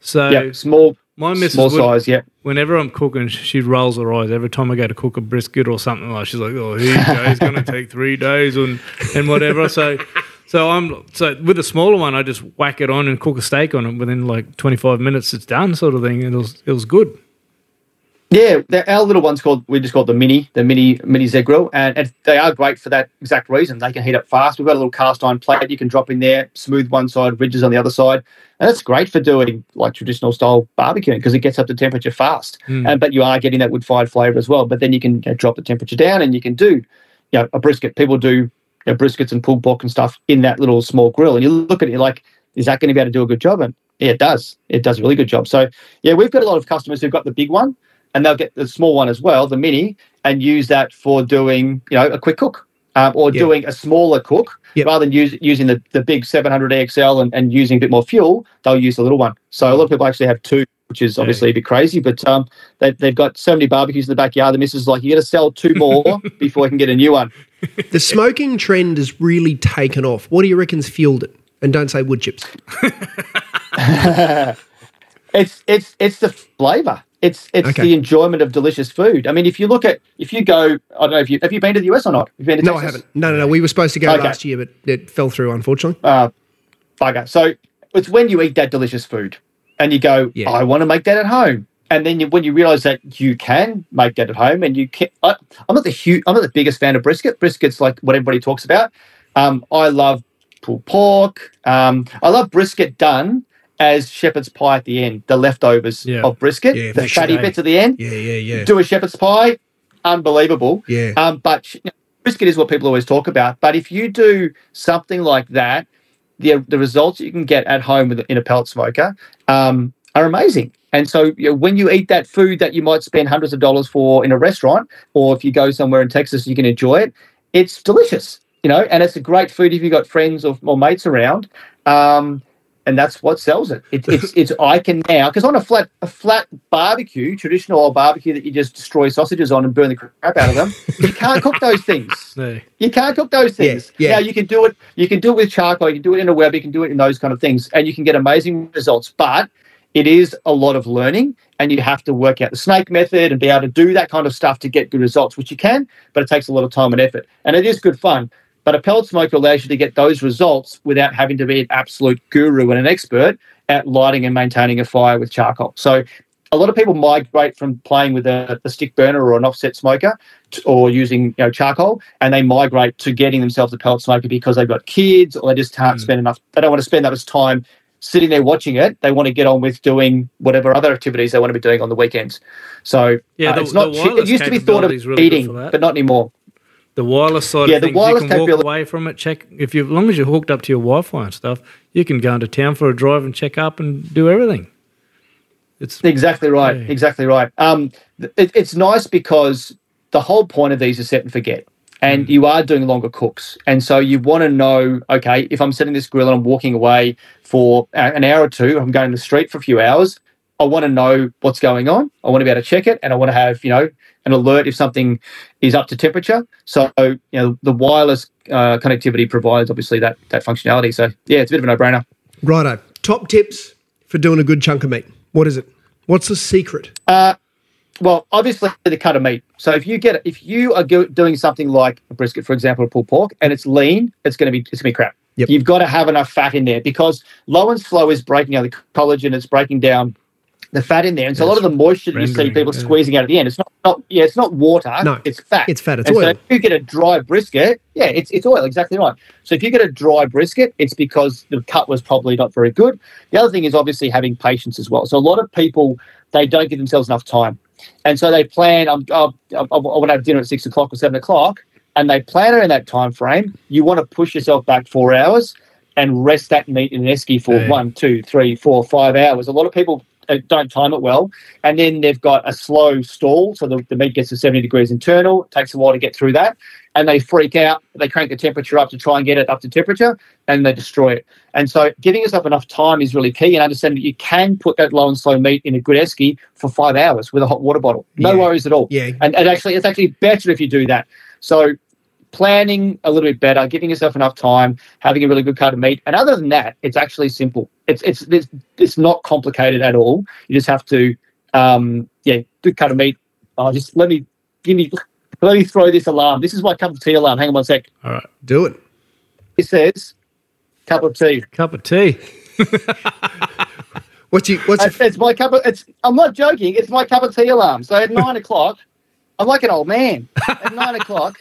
So yeah, small, my missus small would- size. Yeah, whenever I'm cooking, she rolls her eyes every time I go to cook a brisket or something like. She's like, "Oh, here you go. It's going <laughs> to take three days and and whatever." So, so I'm so with the smaller one, I just whack it on and cook a steak on it within like 25 minutes. It's done, sort of thing. And it was it was good. Yeah. Our little one's called we just call it the mini, the mini mini Z grill, and, and they are great for that exact reason. They can heat up fast. We've got a little cast iron plate you can drop in there, smooth one side, ridges on the other side, and that's great for doing like traditional style barbecuing because it gets up to temperature fast. Mm. And but you are getting that wood fired flavour as well. But then you can you know, drop the temperature down, and you can do, you know, a brisket. People do you know, briskets and pulled pork and stuff in that little small grill, and you look at it you're like, is that going to be able to do a good job? And yeah, it does. It does a really good job. So yeah, we've got a lot of customers who've got the big one, and they'll get the small one as well, the mini, and use that for doing you know a quick cook. Um, or Yeah. doing a smaller cook Yep. rather than use, using the, the big 700 EXL and, and using a bit more fuel, they'll use the little one. So a lot of people actually have two, which is obviously a bit crazy, but um, they, they've got so many barbecues in the backyard. The missus is like, you got to sell two <laughs> more before you can get a new one. The smoking trend has really taken off. What do you reckon's fueled it? And don't say wood chips. <laughs> It's it's it's the flavour. It's it's Okay. the enjoyment of delicious food. I mean, if you look at if you go, I don't know if you have you been to the US or not? Have you been to No, I haven't. No, no, no. We were supposed to go Okay. last year, but it fell through, unfortunately. uh, bugger. So it's when you eat that delicious food and you go, Yeah. I want to make that at home. And then you, when you realize that you can make that at home, and you can, I, I'm not the huge, I'm not the biggest fan of brisket. Brisket's like what everybody talks about. Um, I love pulled pork. Um, I love brisket done as shepherd's pie at the end, the leftovers Yeah. of brisket, Yeah, the fatty steak. bits at the end. Yeah, yeah, yeah. Do a shepherd's pie, unbelievable. Yeah. Um, but you know, brisket is what people always talk about. But if you do something like that, the the results you can get at home with in a pellet smoker um, are amazing. And so you know, when you eat that food that you might spend hundreds of dollars for in a restaurant, or if you go somewhere in Texas, you can enjoy it. It's delicious, you know, and it's a great food if you've got friends or, or mates around. Um, and that's what sells it. it it's it's I can now because on a flat a flat barbecue, traditional old barbecue that you just destroy sausages on and burn the crap out of them, you can't cook those things. <laughs> No. You can't cook those things. Yeah, yeah. Now you can do it. You can do it with charcoal. You can do it in a web. You can do it in those kind of things, and you can get amazing results. But it is a lot of learning, and you have to work out the snake method and be able to do that kind of stuff to get good results, which you can. But it takes a lot of time and effort, and it is good fun. But a pellet smoker allows you to get those results without having to be an absolute guru and an expert at lighting and maintaining a fire with charcoal. So a lot of people migrate from playing with a, a stick burner or an offset smoker or using you know charcoal and they migrate to getting themselves a pellet smoker because they've got kids or they just can't Mm. spend enough they don't want to spend that much time sitting there watching it they want to get on with doing whatever other activities they want to be doing on the weekends so Yeah, uh, the- it's not it used to be thought of really eating but not anymore The wireless side Yeah, of the things, wireless you can walk away from it. Check if you, as long as you're hooked up to your Wi-Fi and stuff, you can go into town for a drive and check up and do everything. It's Exactly right. Yeah. Exactly right. Um, it, it's nice because the whole point of these is set and forget, and Mm. you are doing longer cooks, and so you want to know, okay, if I'm setting this grill and I'm walking away for an hour or two, I'm going to the street for a few hours. I want to know what's going on. I want to be able to check it, and I want to have you know an alert if something is up to temperature. So you know the wireless uh, connectivity provides obviously that that functionality. So yeah, it's a bit of a no-brainer. Righto. Top tips for doing a good chunk of meat. What is it? What's the secret? Uh, well, obviously the cut of meat. So if you get if you are go- doing something like a brisket, for example, or pulled pork, and it's lean, it's going to be it's going to be crap. Yep. You've got to have enough fat in there because low and slow is breaking down the collagen. It's breaking down the fat in there, and so a lot of the moisture that you see people yeah. squeezing out at the end. It's not, not yeah, it's not water. No, it's fat. It's fat. It's and so oil. if you get a dry brisket, yeah, it's, it's oil, exactly right. So if you get a dry brisket, it's because the cut was probably not very good. The other thing is obviously having patience as well. So a lot of people, they don't give themselves enough time. And so they plan, um, uh, uh, uh, I'm, oh, I, I want to have dinner at six o'clock or seven o'clock, and they plan it in that time frame. You want to push yourself back four hours and rest that meat in an esky for Yeah. one, two, three, four, five hours. A lot of people uh, don't time it well, and then they've got a slow stall, so the, the meat gets to seventy degrees internal. It takes a while to get through that, and they freak out. They crank the temperature up to try and get it up to temperature, and they destroy it. And so, giving yourself enough time is really key, and understanding that you can put that low and slow meat in a good esky for five hours with a hot water bottle. No Yeah. worries at all. Yeah. And, and actually, it's actually better if you do that. So planning a little bit better, giving yourself enough time, having a really good cut of meat, and other than that, it's actually simple. It's it's it's, it's not complicated at all. You just have to, um, yeah, good cut of meat. Oh, just let me give me let me throw this alarm. This is my cup of tea alarm. Hang on one sec. All right. Do it. It says cup of tea. Cup of tea. <laughs> What's you? What's It's, your, it's my cup of. It's. I'm not joking. It's my cup of tea alarm. So at nine o'clock, I'm like an old man. At nine o'clock,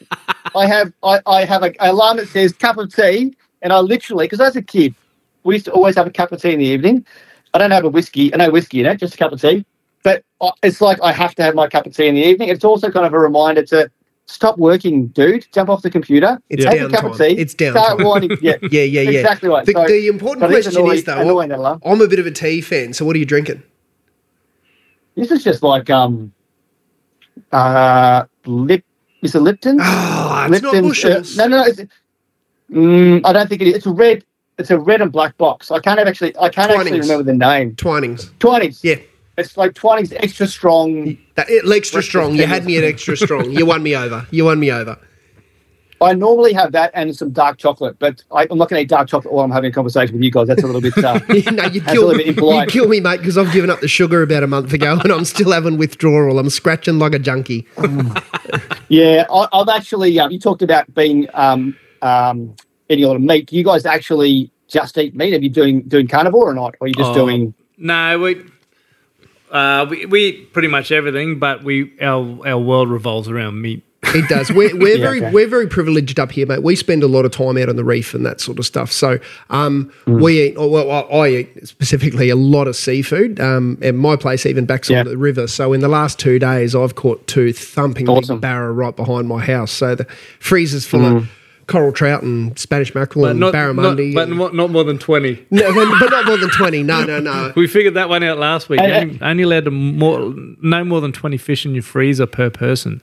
I have I, I have a, an alarm that says cup of tea, and I literally because as a kid, we used to always have a cup of tea in the evening. I don't have a whiskey, no whiskey in it, just a cup of tea. But I- it's like I have to have my cup of tea in the evening. It's also kind of a reminder to stop working, dude. Jump off the computer. It's take a cup of tea. It's downtime. Start winding. <laughs> Yeah, yeah, yeah, yeah. exactly right. The, So- the important so question annoying- is though, annoying. I'm a bit of a tea fan. So what are you drinking? This is just like um, uh, lip. Is it Lipton? <gasps> <laughs> It's not Bushells. Uh, no, no, no. It's, mm, I don't think it is. It's a red. It's a red and black box. I can't actually. I can't actually remember the name. Twinings. Twinings. Yeah. It's like Twinings extra strong. That, it, extra strong. You had me at extra strong. You won me over. You won me over. I normally have that and some dark chocolate, but I, I'm not going to eat dark chocolate while I'm having a conversation with you guys. That's a little bit. Uh, <laughs> no, you That's a kill little me. bit. You kill me, mate, because I've given up the sugar about a month ago, and I'm still having withdrawal. I'm scratching like a junkie. <laughs> yeah, I, I've actually. Um, you talked about being um, um, eating a lot of meat. You guys actually just eat meat? Are you doing doing carnivore or not? Or are you just Oh. doing? No, we, uh, we we eat pretty much everything, but we our our world revolves around meat. It does. We're, we're <laughs> Yeah, very okay. we're very privileged up here, mate. We spend a lot of time out on the reef and that sort of stuff. So um, Mm. we eat. oh, Well, I I eat specifically a lot of seafood. Um, and my place even backs Yeah. onto the river. So in the last two days, I've caught two thumping Awesome. big barra right behind my house. So the freezer's full of coral trout and Spanish mackerel But and not, not barramundi. but and- not, not more than twenty. <laughs> no, but but not more than twenty. No, no, no. <laughs> We figured that one out last week. And- only, only allowed to more no more than twenty fish in your freezer per person.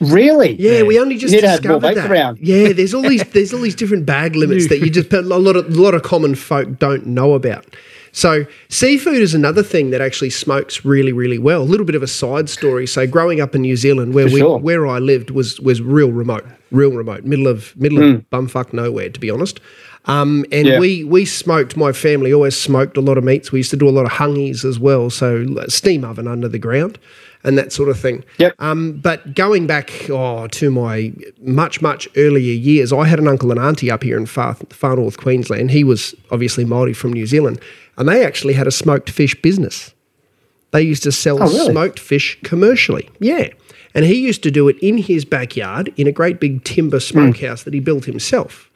Really? Yeah, we only just need to have more discovered that. around. Yeah, there's all these there's all these different bag limits that you just a lot of a lot of common folk don't know about. So seafood is another thing that actually smokes really really well. A little bit of a side story. So growing up in New Zealand, where For we sure. where I lived was was real remote, real remote, middle of middle of hmm. bumfuck nowhere, to be honest. Um, and. Yeah. we we smoked. My family always smoked a lot of meats. We used to do a lot of hangis as well, so steam oven under the ground and that sort of thing. Yep. Um, but going back oh, to my much, much earlier years, I had an uncle and auntie up here in far, far north Queensland. He was obviously Maori from New Zealand, and they actually had a smoked fish business. They used to sell Oh, really? smoked fish commercially. Yeah. And he used to do it in his backyard in a great big timber smokehouse that he built himself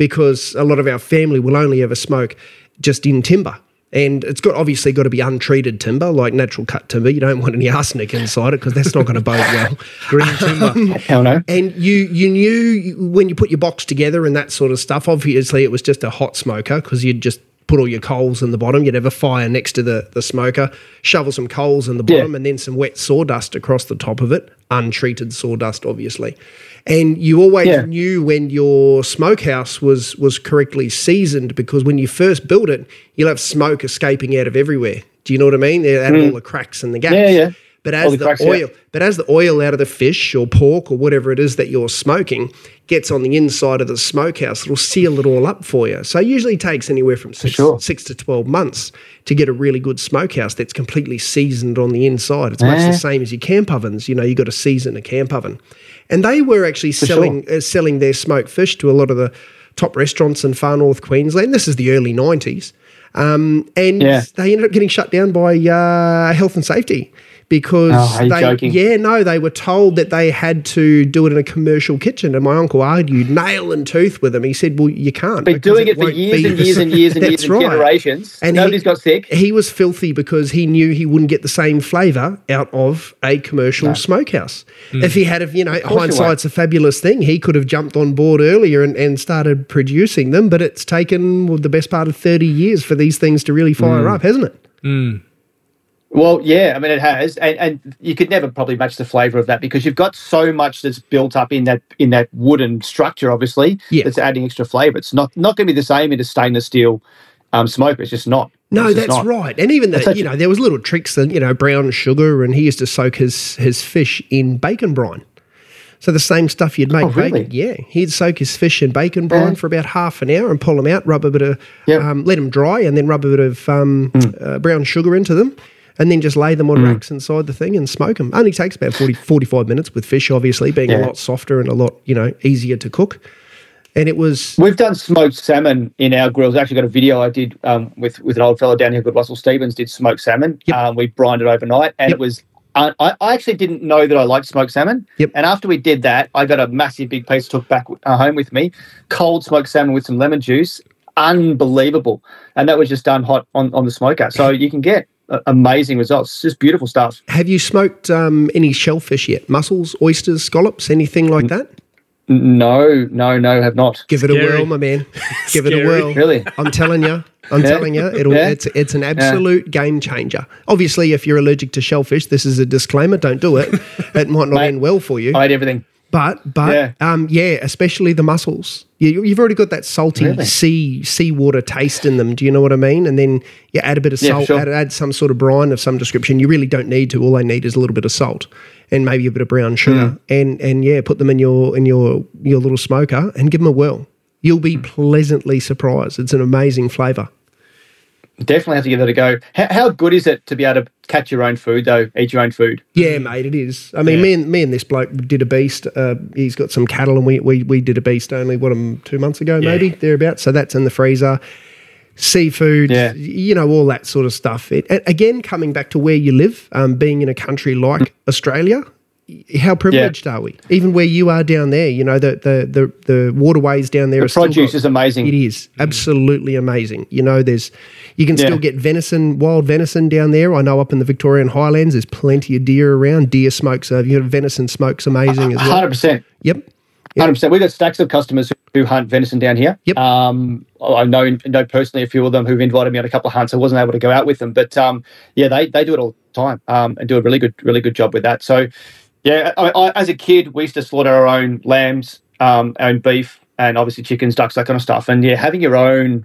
because a lot of our family will only ever smoke just in timber. And it's got obviously got to be untreated timber, like natural cut timber. You don't want any <laughs> arsenic inside it because that's not going to bode well. Green timber. Um, Hell no. And you you knew when you put your box together and that sort of stuff. Obviously, it was just a hot smoker because you'd just put all your coals in the bottom. You'd have a fire next to the the smoker, shovel some coals in the Yeah. bottom, and then some wet sawdust across the top of it. Untreated sawdust, obviously. And you always Yeah. knew when your smokehouse was was correctly seasoned because when you first built it, you'll have smoke escaping out of everywhere. Do you know what I mean? Out of all mm. the cracks and the gaps. Yeah, yeah. But All as the the, oil, but as the oil out of the fish or pork or whatever it is that you're smoking gets on the inside of the smokehouse, it'll seal it all up for you. So it usually takes anywhere from six, sure. six to 12 months to get a really good smokehouse that's completely seasoned on the inside. It's much Eh. the same as your camp ovens. You know, you got to season a camp oven. And they were actually selling uh, selling their smoked fish to a lot of the top restaurants in far north Queensland. This is the early 90s. Um, and Yeah. they ended up getting shut down by uh, health and safety because Oh, are you they, joking? yeah, no, they were told that they had to do it in a commercial kitchen. And my uncle argued nail and tooth with him. He said, "Well, you can't." Been because doing it for won't years and years and years and years and right. generations. And Nobody's he- got sick. He was filthy because he knew he wouldn't get the same flavour out of a commercial smokehouse. Hmm. If he had, have you know, course hindsight's a fabulous thing. He could have jumped on board earlier and, and started producing them, but it's taken well, the best part of thirty years for these things to really fire hmm. up, hasn't it? Hmm. Well, yeah, I mean it has, and, and you could never probably match the flavour of that because you've got so much that's built up in that in that wooden structure, obviously, Yeah. that's adding extra flavour. It's not not going to be the same in a stainless steel um, smoker. It's just not. No, just that's not. right. And even that, you know, there was little tricks that, you know, brown sugar and he used to soak his, his fish in bacon brine. So the same stuff you'd make Oh, really? bacon. Yeah. He'd soak his fish in bacon brine Yeah. for about half an hour and pull them out, rub a bit of, Yep. Um, let them dry and then rub a bit of um, uh, brown sugar into them and then just lay them on racks inside the thing and smoke them. Only takes about 40, 45 minutes with fish, obviously, being a lot softer and a lot, you know, easier to cook. And it was, We've done smoked salmon in our grills. I actually got a video I did um, with with an old fellow down here called Russell Stevens. Did smoked salmon. Yep. Um, we brined it overnight, and Yep. it was. I, I I actually didn't know that I liked smoked salmon. Yep. And after we did that, I got a massive big piece took back uh, home with me. Cold smoked salmon with some lemon juice, unbelievable. And that was just done hot on, on the smoker. So you can get uh, amazing results. It's just beautiful stuff. have you smoked um, any shellfish yet? Mussels, oysters, scallops, anything like that? No, no, no, have not. Give it a whirl, my man. <laughs> Give it a whirl. Really? I'm telling you. I'm <laughs> Yeah. telling you, it'll Yeah. it's it's an absolute game changer. Obviously, if you're allergic to shellfish, this is a disclaimer. Don't do it. <laughs> it might not Mate, end well for you. I ate everything. But but Yeah. um yeah, especially the mussels. You, you've already got that salty Really? sea seawater taste in them. Do you know what I mean? And then you add a bit of Yeah, salt, sure. add, add some sort of brine of some description. You really don't need to. All they need is a little bit of salt and maybe a bit of brown sugar. Hmm. And and yeah, put them in your in your your little smoker and give them a whirl. You'll be Hmm. pleasantly surprised. It's an amazing flavour. Definitely have to give that a go. How, how good is it to be able to catch your own food, though? Eat your own food? Yeah, mate, it is. I mean, Yeah. me and me and this bloke did a beast. Uh, he's got some cattle, and we we, we did a beast only what um, two months ago, Yeah. maybe thereabouts. So that's in the freezer. Seafood, Yeah. you know, all that sort of stuff. It, again, coming back to where you live, um, being in a country like Australia, how privileged are we? Even where you are down there, you know, the the the, the waterways down there. The are still produce got- is amazing. It is absolutely amazing. You know, there's you can Yeah. still get venison, wild venison down there. I know up in the Victorian Highlands, there's plenty of deer around. Deer smokes, uh, you know, venison smokes amazing as well. Hundred percent. Yep. Hundred percent. We've got stacks of customers who hunt venison down here. Yep. Um, I know know personally a few of them who've invited me on a couple of hunts. I wasn't able to go out with them, but um, yeah, they, they do it all the time um, and do a really good really good job with that. So yeah, I, I, as a kid, we used to slaughter our own lambs, um, our own beef, and obviously chickens, ducks, that kind of stuff. And yeah, having your own,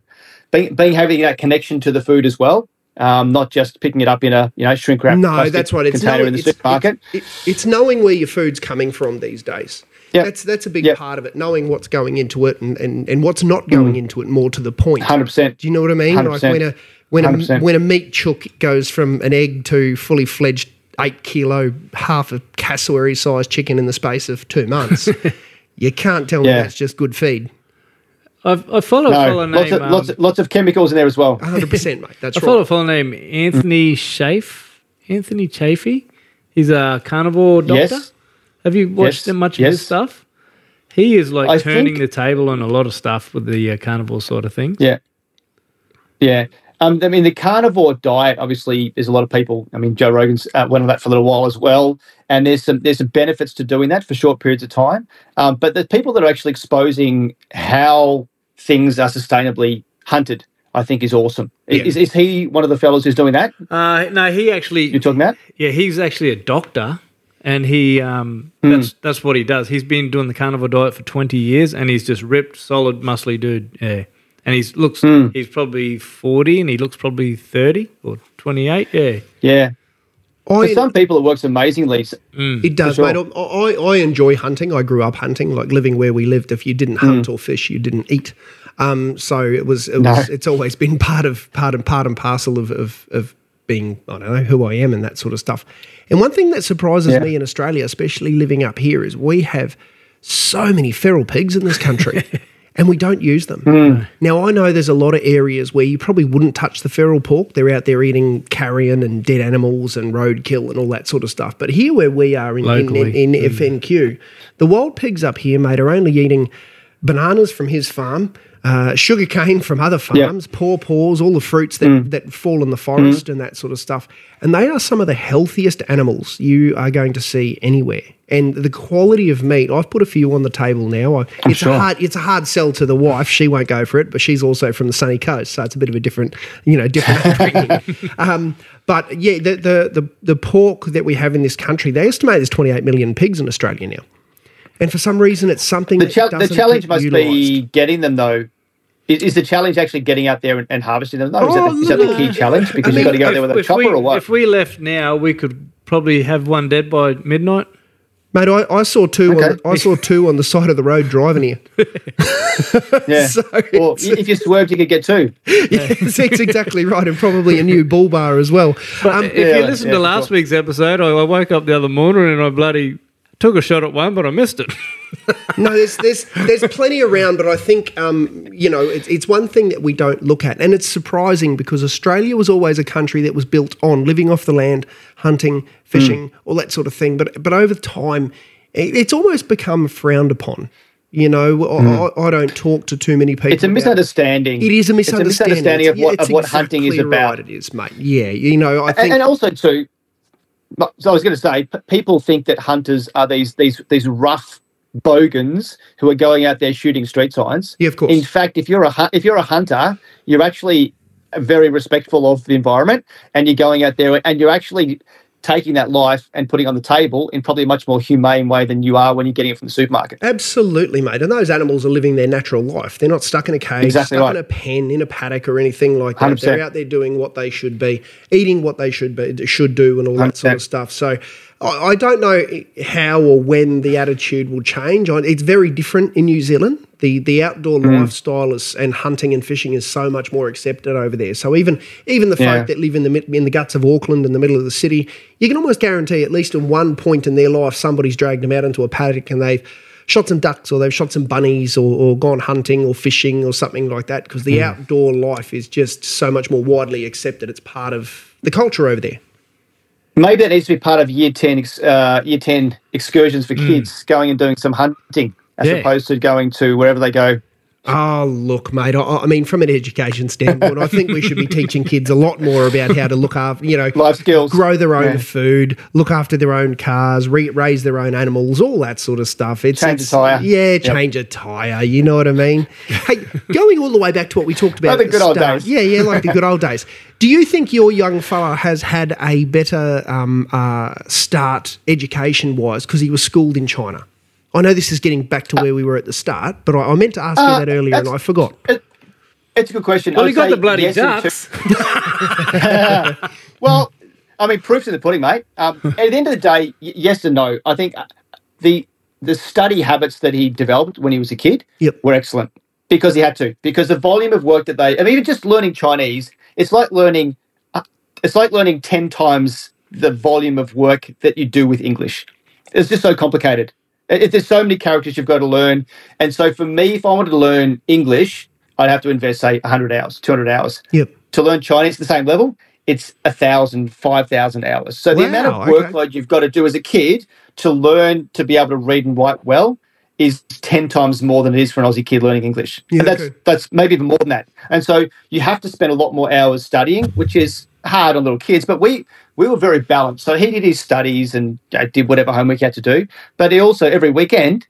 being, being having that connection to the food as well. Um, not just picking it up in a you know shrink wrap No, that's right. It's container knowing, in the it's, supermarket. It's, it- it's knowing where your food's coming from these days. Yep. That's that's a big Yep. part of it. Knowing what's going into it and, and, and what's not going into it. More to the point. Hundred percent. Do you know what I mean? Like 100%. when a when a 100%. when a meat chook goes from an egg to fully fledged eight kilo, half a cassowary sized chicken in the space of two months, <laughs> you can't tell me that's just good feed. I've, I follow a No, fellow lots named of, lots, um, of, lots of chemicals in there as well. hundred percent, mate. That's <laughs> I follow a fellow named Anthony Chafe. Anthony Chaffee. He's a carnivore doctor. Yes. Have you watched Yes. much of his stuff? He is like I turning think- the table on a lot of stuff with the uh, carnivore sort of thing. Yeah. Yeah. Um, I mean, the carnivore diet, obviously, there's a lot of people. I mean, Joe Rogan's uh, went on that for a little while as well. And there's some there's some benefits to doing that for short periods of time. Um, but the people that are actually exposing how things are sustainably hunted, I think is awesome. Yeah. Is, is he one of the fellows who's doing that Uh, no, he actually you're talking about? Yeah, he's actually a doctor, and he um, Hmm. that's that's what he does. He's been doing the carnivore diet for twenty years, and he's just ripped, solid, muscly dude. Yeah, and he's looks Hmm. he's probably forty, and he looks probably thirty or twenty eight. Yeah, Yeah. For I, some people, it works amazingly. S- It does, For mate. I, I, I enjoy hunting. I grew up hunting, like living where we lived. If you didn't hunt or fish, you didn't eat. Um, so it was, it No. was, it's always been <laughs> part of part and part and parcel of, of of being, I don't know, who I am and that sort of stuff. And one thing that surprises Yeah. me in Australia, especially living up here, is we have so many feral pigs in this country. <laughs> And we don't use them. Hmm. Now, I know there's a lot of areas where you probably wouldn't touch the feral pork. They're out there eating carrion and dead animals and roadkill and all that sort of stuff. But here, where we are in, in, in, in hmm. FNQ, the wild pigs up here, mate, are only eating bananas from his farm, uh, sugar cane from other farms, paw paws, all the fruits that, that fall in the forest and that sort of stuff. And they are some of the healthiest animals you are going to see anywhere. And the quality of meat, I've put a few on the table now. I, it's sure. a hard, it's a hard sell to the wife. She won't go for it, but she's also from the sunny coast, so it's a bit of a different, you know, different <laughs> um, but yeah, the, the the the pork that we have in this country, they estimate there's 28 million pigs in Australia now, and for some reason, it's something The, that the challenge must utilised. be getting them though. Is, is the challenge actually getting out there and, and harvesting them? though? Is, that Oh, the, is that the key challenge? Because I you've got to mean, go there with a if chopper we, or what? If we left now, we could probably have one dead by midnight. Mate, I, I saw two. On Okay. the, I saw two on the side of the road driving here. <laughs> yeah. <laughs> so Or if you swerved, you could get two. <laughs> yes, that's exactly right, and probably a new bull bar as well. Um, if yeah, you listen yeah, to last sure. week's episode, I, I woke up the other morning and I bloody took a shot at one, but I missed it. <laughs> no, there's there's there's plenty around, but I think um, you know it's, it's one thing that we don't look at, and it's surprising because Australia was always a country that was built on living off the land, hunting, fishing, all that sort of thing. But but over time, it, it's almost become frowned upon. You know, I, I, I don't talk to too many people. It's a about- misunderstanding. It is a misunderstanding. It's a misunderstanding of what, it's of what hunting is about. Right it is, mate. Yeah, you know, I think and also too but- so i was going to say p- people think that hunters are these these these rough bogans who are going out there shooting street signs Yeah, of course. in fact if you're a if you're a hunter you're actually very respectful of the environment and you're going out there and you're actually taking that life and putting it on the table in probably a much more humane way than you are when you're getting it from the supermarket Absolutely, mate. And those animals are living their natural life. They're not stuck in a cage, Exactly stuck right. in a pen, in a paddock, or anything like that. 100%. They're out there doing what they should be, eating what they should be, should do, and all that sort of stuff. So, I, don't know how or when the attitude will change. It's very different in New Zealand. The the outdoor Mm. lifestyle is, and hunting and fishing is so much more accepted over there. So even even the Yeah. folk that live in the in the guts of Auckland, in the middle of the city, you can almost guarantee at least at one point in their life somebody's dragged them out into a paddock and they've shot some ducks or they've shot some bunnies or, or gone hunting or fishing or something like that because the outdoor life is just so much more widely accepted. It's part of the culture over there. Maybe that needs to be part of year 10 uh, year 10 excursions for kids going and doing some hunting as Yeah. opposed to going to wherever they go Oh, look, mate. I, I mean, from an education standpoint, I think we should be teaching kids a lot more about how to look after, you know, life skills grow their own Yeah. food, look after their own cars, re- raise their own animals, all that sort of stuff. It's, Change a tyre. Yeah, Yep. change a tire. You know what I mean? hey, going all the way back to what we talked about. Like the good old days. Yeah, yeah, like the good old days. Do you think your young fella has had a better um, uh, start education wise because he was schooled in China? I know this is getting back to where we were at the start, but I, I meant to ask Uh, you that earlier and I forgot. it's a good question well, I you got the bloody yes ducks. <laughs> Well, I mean, proof's in the pudding, mate. Um, at the end of the day, yes and no. I think uh, the the study habits that he developed when he was a kid Yep. were excellent because he had to. Because the volume of work that they, I mean, even just learning Chinese, it's like learning, uh, it's like learning ten times the volume of work that you do with English. It's just so complicated. It, there's so many characters you've got to learn, and so for me, if I wanted to learn English, I'd have to invest say 100 hours, 200 hours Yep. to learn Chinese at the same level, it's a thousand, five thousand hours. So the amount of okay. workload you've got to do as a kid to learn to be able to read and write well is ten times more than it is for an Aussie kid learning English. Yeah, and that's okay. that's maybe even more than that. And so you have to spend a lot more hours studying, which is hard on little kids. But we we were very balanced. So he did his studies and uh, did whatever homework he had to do. But he also every weekend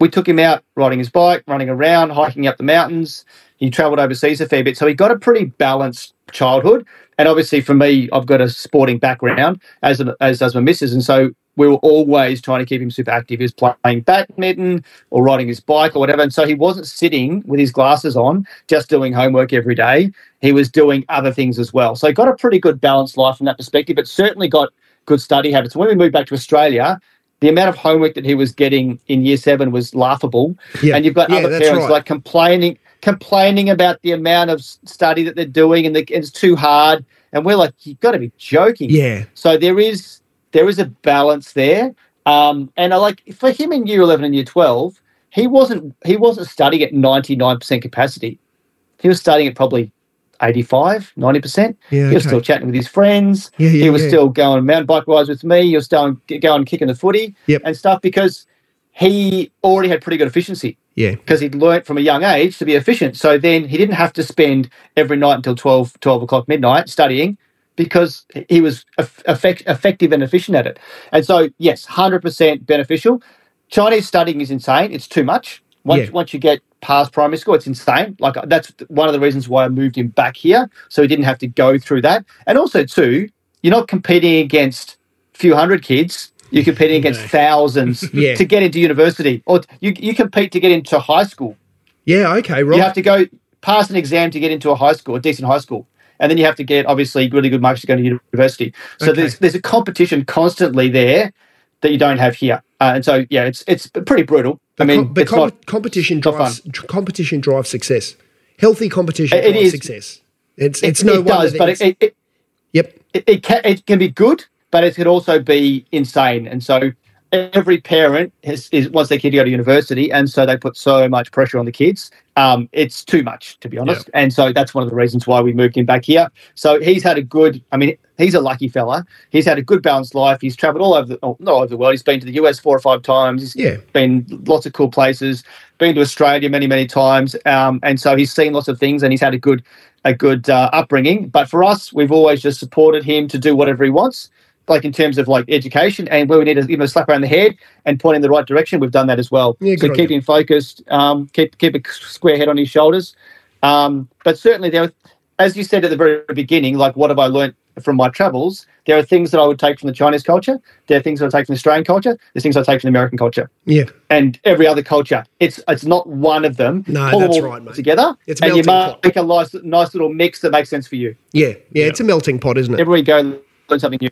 we took him out riding his bike, running around, hiking up the mountains. He travelled overseas a fair bit, so he got a pretty balanced childhood. And obviously, for me, I've got a sporting background, as as does my missus, and so we were always trying to keep him super active. He was playing badminton or riding his bike or whatever, and so he wasn't sitting with his glasses on just doing homework every day. He was doing other things as well. So he got a pretty good balanced life from that perspective, but certainly got good study habits. When we moved back to Australia, the amount of homework that he was getting in year seven was laughable. Yeah. And you've got Yeah, other parents right. like complaining complaining about the amount of study that they're doing and the, it's too hard. And we're like, you've got to be joking. Yeah. So there is there is a balance there. Um, and I like for him in year eleven and year twelve, he wasn't he wasn't studying at ninety nine percent capacity. He was studying at probably 85, 90 percent. Yeah. He was still chatting with his friends. Yeah, yeah, he was yeah. still going mountain bike rides with me. He was still going kicking the footy Yep. and stuff because he already had pretty good efficiency Yeah. because he'd learnt from a young age to be efficient. So then he didn't have to spend every night until 12, 12 o'clock midnight studying because he was effect- effective and efficient at it. And so, yes, 100% beneficial. Chinese studying is insane. It's too much. Once, Yeah. once you get past primary school, it's insane. Like uh, that's one of the reasons why I moved him back here, so he didn't have to go through that. And also, too, you're not competing against a few hundred kids. You're competing against <laughs> thousands <laughs> Yeah. to get into university, or you you compete to get into high school. Yeah, okay, right. You have to go pass an exam to get into a high school, a decent high school, and then you have to get obviously really good marks to go to university. So Okay. there's there's a competition constantly there that you don't have here, uh, and so yeah, it's it's pretty brutal. I mean, Com- but com- not. competition drives competition drives success. Healthy competition It- it drives is. success. It's It, it's no it does, but it, it, yep. it, it, can, it can be good, but it can also be insane. And so every parent has, is wants their kid to go to university, and so they put so much pressure on the kids. Um, it's too much, to be honest. And so that's one of the reasons why we moved him back here. So he's had a good. I mean, he's a lucky fella. He's had a good balanced life. He's travelled all over the oh, not all over the world. He's been to the US four or five times. He's Yeah. been lots of cool places. Been to Australia many many times. Um, and so he's seen lots of things, and he's had a good a good uh, upbringing. But for us, we've always just supported him to do whatever he wants, like in terms of like education and where we need to give him a slap around the head and point in the right direction. We've done that as well. Yeah, so keep him focused, um, keep keep a square head on his shoulders. Um, but certainly there, as you said at the very beginning, like what have I learnt from my travels? There are things that I would take from the Chinese culture. There are things that I take from the Australian culture. There's things I take from the American culture Yeah. and every other culture. It's it's not one of them. No, Pull that's all right, mate. Together, It's and you pot. make a nice, nice little mix that makes sense for you. Yeah. Yeah. It's a melting pot, isn't it? Everywhere you go, learn something new.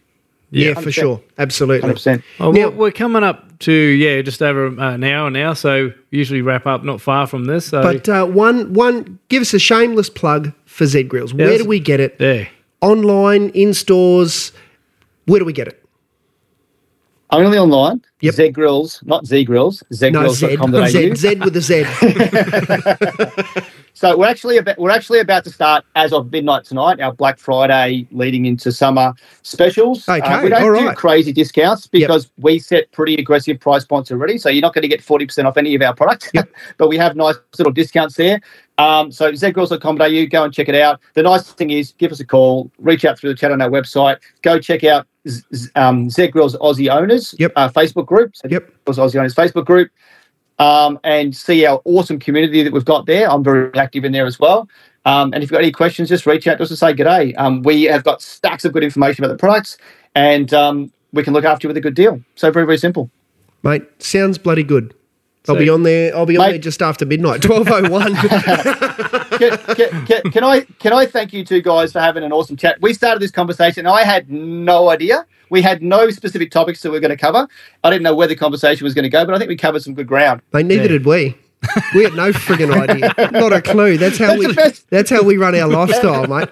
Yeah, Yeah, for sure. Absolutely. Hundred percent. Well, Now- we're, we're coming up to yeah, just over uh, an hour now. So usually wrap up not far from this. So But uh, one one give us a shameless plug for Z Grills. Where do we get it? yeah, Online, in stores. Where do we get it? Only online. Yep. Z Grills, not <laughs> Z Grills. Z no, Grills. Z. ZGrills.com.au. Z, Z with a Z. <laughs> <laughs> So we're actually about, we're actually about to start as of midnight tonight. Our Black Friday leading into summer specials. Uh, we don't do right. crazy discounts because we set pretty aggressive price points already. So you're not going to get forty percent off any of our products, Yep. <laughs> but we have nice little discounts there. Um, so zgrills.com.au, go and check it out. The nice thing is, give us a call, reach out through the chat on our website, go check out Z- um, Grills Aussie Owners Yep. uh, Facebook group. So Yep. Aussie Owners Facebook group um, and see our awesome community that we've got there. I'm very active in there as well. Um, and if you've got any questions, just reach out to us and say g'day. Um, we have got stacks of good information about the products and um, we can look after you with a good deal. So very, very simple. Mate, sounds bloody good. I'll So- be on there. I'll be on Mate- there just after midnight, <laughs> twelve oh one. <laughs> can, can, can, can I can I thank you two guys for having an awesome chat? We started this conversation. I had no idea. We had no specific topics that we are going to cover. I didn't know where the conversation was going to go, but I think we covered some good ground. Mate, neither Yeah. did we. We had no frigging idea. Not a clue. That's how That's we. That's how we run our lifestyle, mate.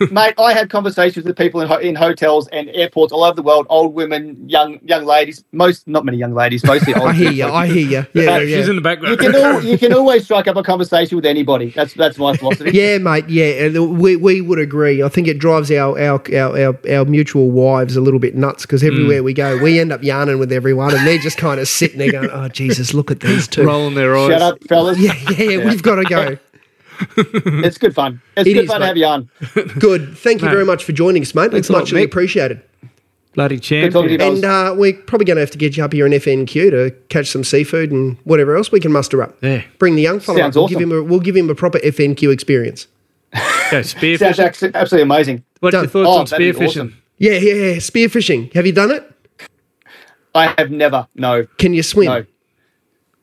<laughs> Mate, I had conversations with people in, ho- in hotels and airports all over the world. Old women, young young ladies. Most, not many young ladies. Mostly <laughs> old. I hear you. I hear you. Yeah, But yeah. she's in the you background. can al- you can <laughs> always strike up a conversation with anybody. That's that's my philosophy. Yeah, mate. Yeah, and we, we would agree. I think it drives our our, our, our, our mutual wives a little bit nuts because everywhere mm. we go, we end up yarning with everyone, and they're just kind of sitting there going, "Oh Jesus, look at these two rolling their eyes. Shut up, fellas. Yeah, Yeah, yeah, we've got to go. <laughs> It's good fun. It's It good is, fun mate. to have you on. <laughs> Good. Thank you very much for joining us, mate. Thanks It's a lot, muchly appreciated. Bloody Good talking to you, champion. And uh, we're probably going to have to get you up here in FNQ to catch some seafood and whatever else we can muster up. Yeah. Bring the young fella Sounds up. We'll give him a we'll give him a proper FNQ experience. Go spearfishing. <laughs> Sounds actu- absolutely amazing. What's your thoughts Oh, on spearfishing? awesome. Yeah, yeah, yeah. Spearfishing. Have you done it? I have never. No. Can you swim? No.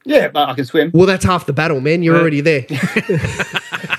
Yeah, but I can swim. Well, that's half the battle, man. You're Uh, already there.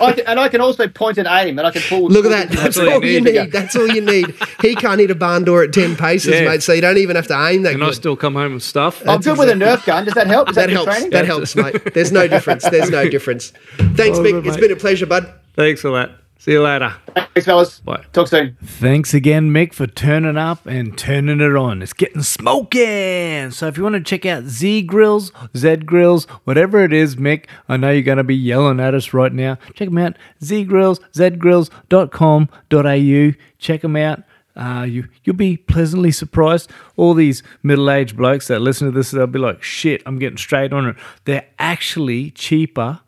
I can, and I can also point and aim, and I can pull. Look at that. That's all you all you need. need. That's all you need. He can't hit a barn door at 10 paces, Yeah. mate, so you don't even have to aim that And I still come home with stuff. I'm good with a Nerf gun. Does that help? Is That that, helps. training? That helps, mate. There's no difference. There's no difference. Thanks, Oh, Mick. good, It's mate. been a pleasure, bud. Thanks for that. See you later. Thanks, fellas. Bye. Talk soon. Thanks again, Mick, for turning up and turning it on. It's getting smoking. So if you want to check out Z Grills, Z Grills, whatever it is, Mick, I know you're going to be yelling at us right now. Check them out. Z Grills, zgrills.com.au. Check them out. Uh, you you'll be pleasantly surprised. All these middle aged blokes that listen to this, they'll be like, "Shit, I'm getting straight on it." They're actually cheaper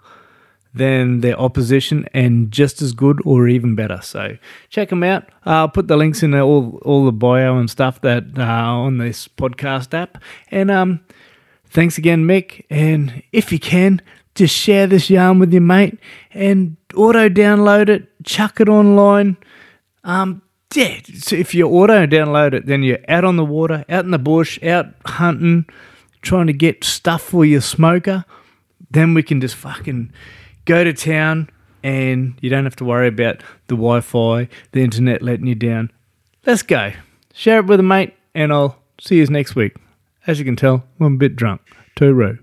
than their opposition and just as good or even better. So check them out. I'll put the links in all all the bio and stuff that uh, on this podcast app. And um, thanks again, Mick. And if you can, just share this yarn with your mate and auto download it, chuck it online. Um, yeah, so if you auto download it, then you're out on the water, out in the bush, out hunting, trying to get stuff for your smoker. Then we can just fucking go to town and you don't have to worry about the Wi Fi, the internet letting you down. Let's go. Share it with a mate, and I'll see you next week. As you can tell, I'm a bit drunk. Tooroo.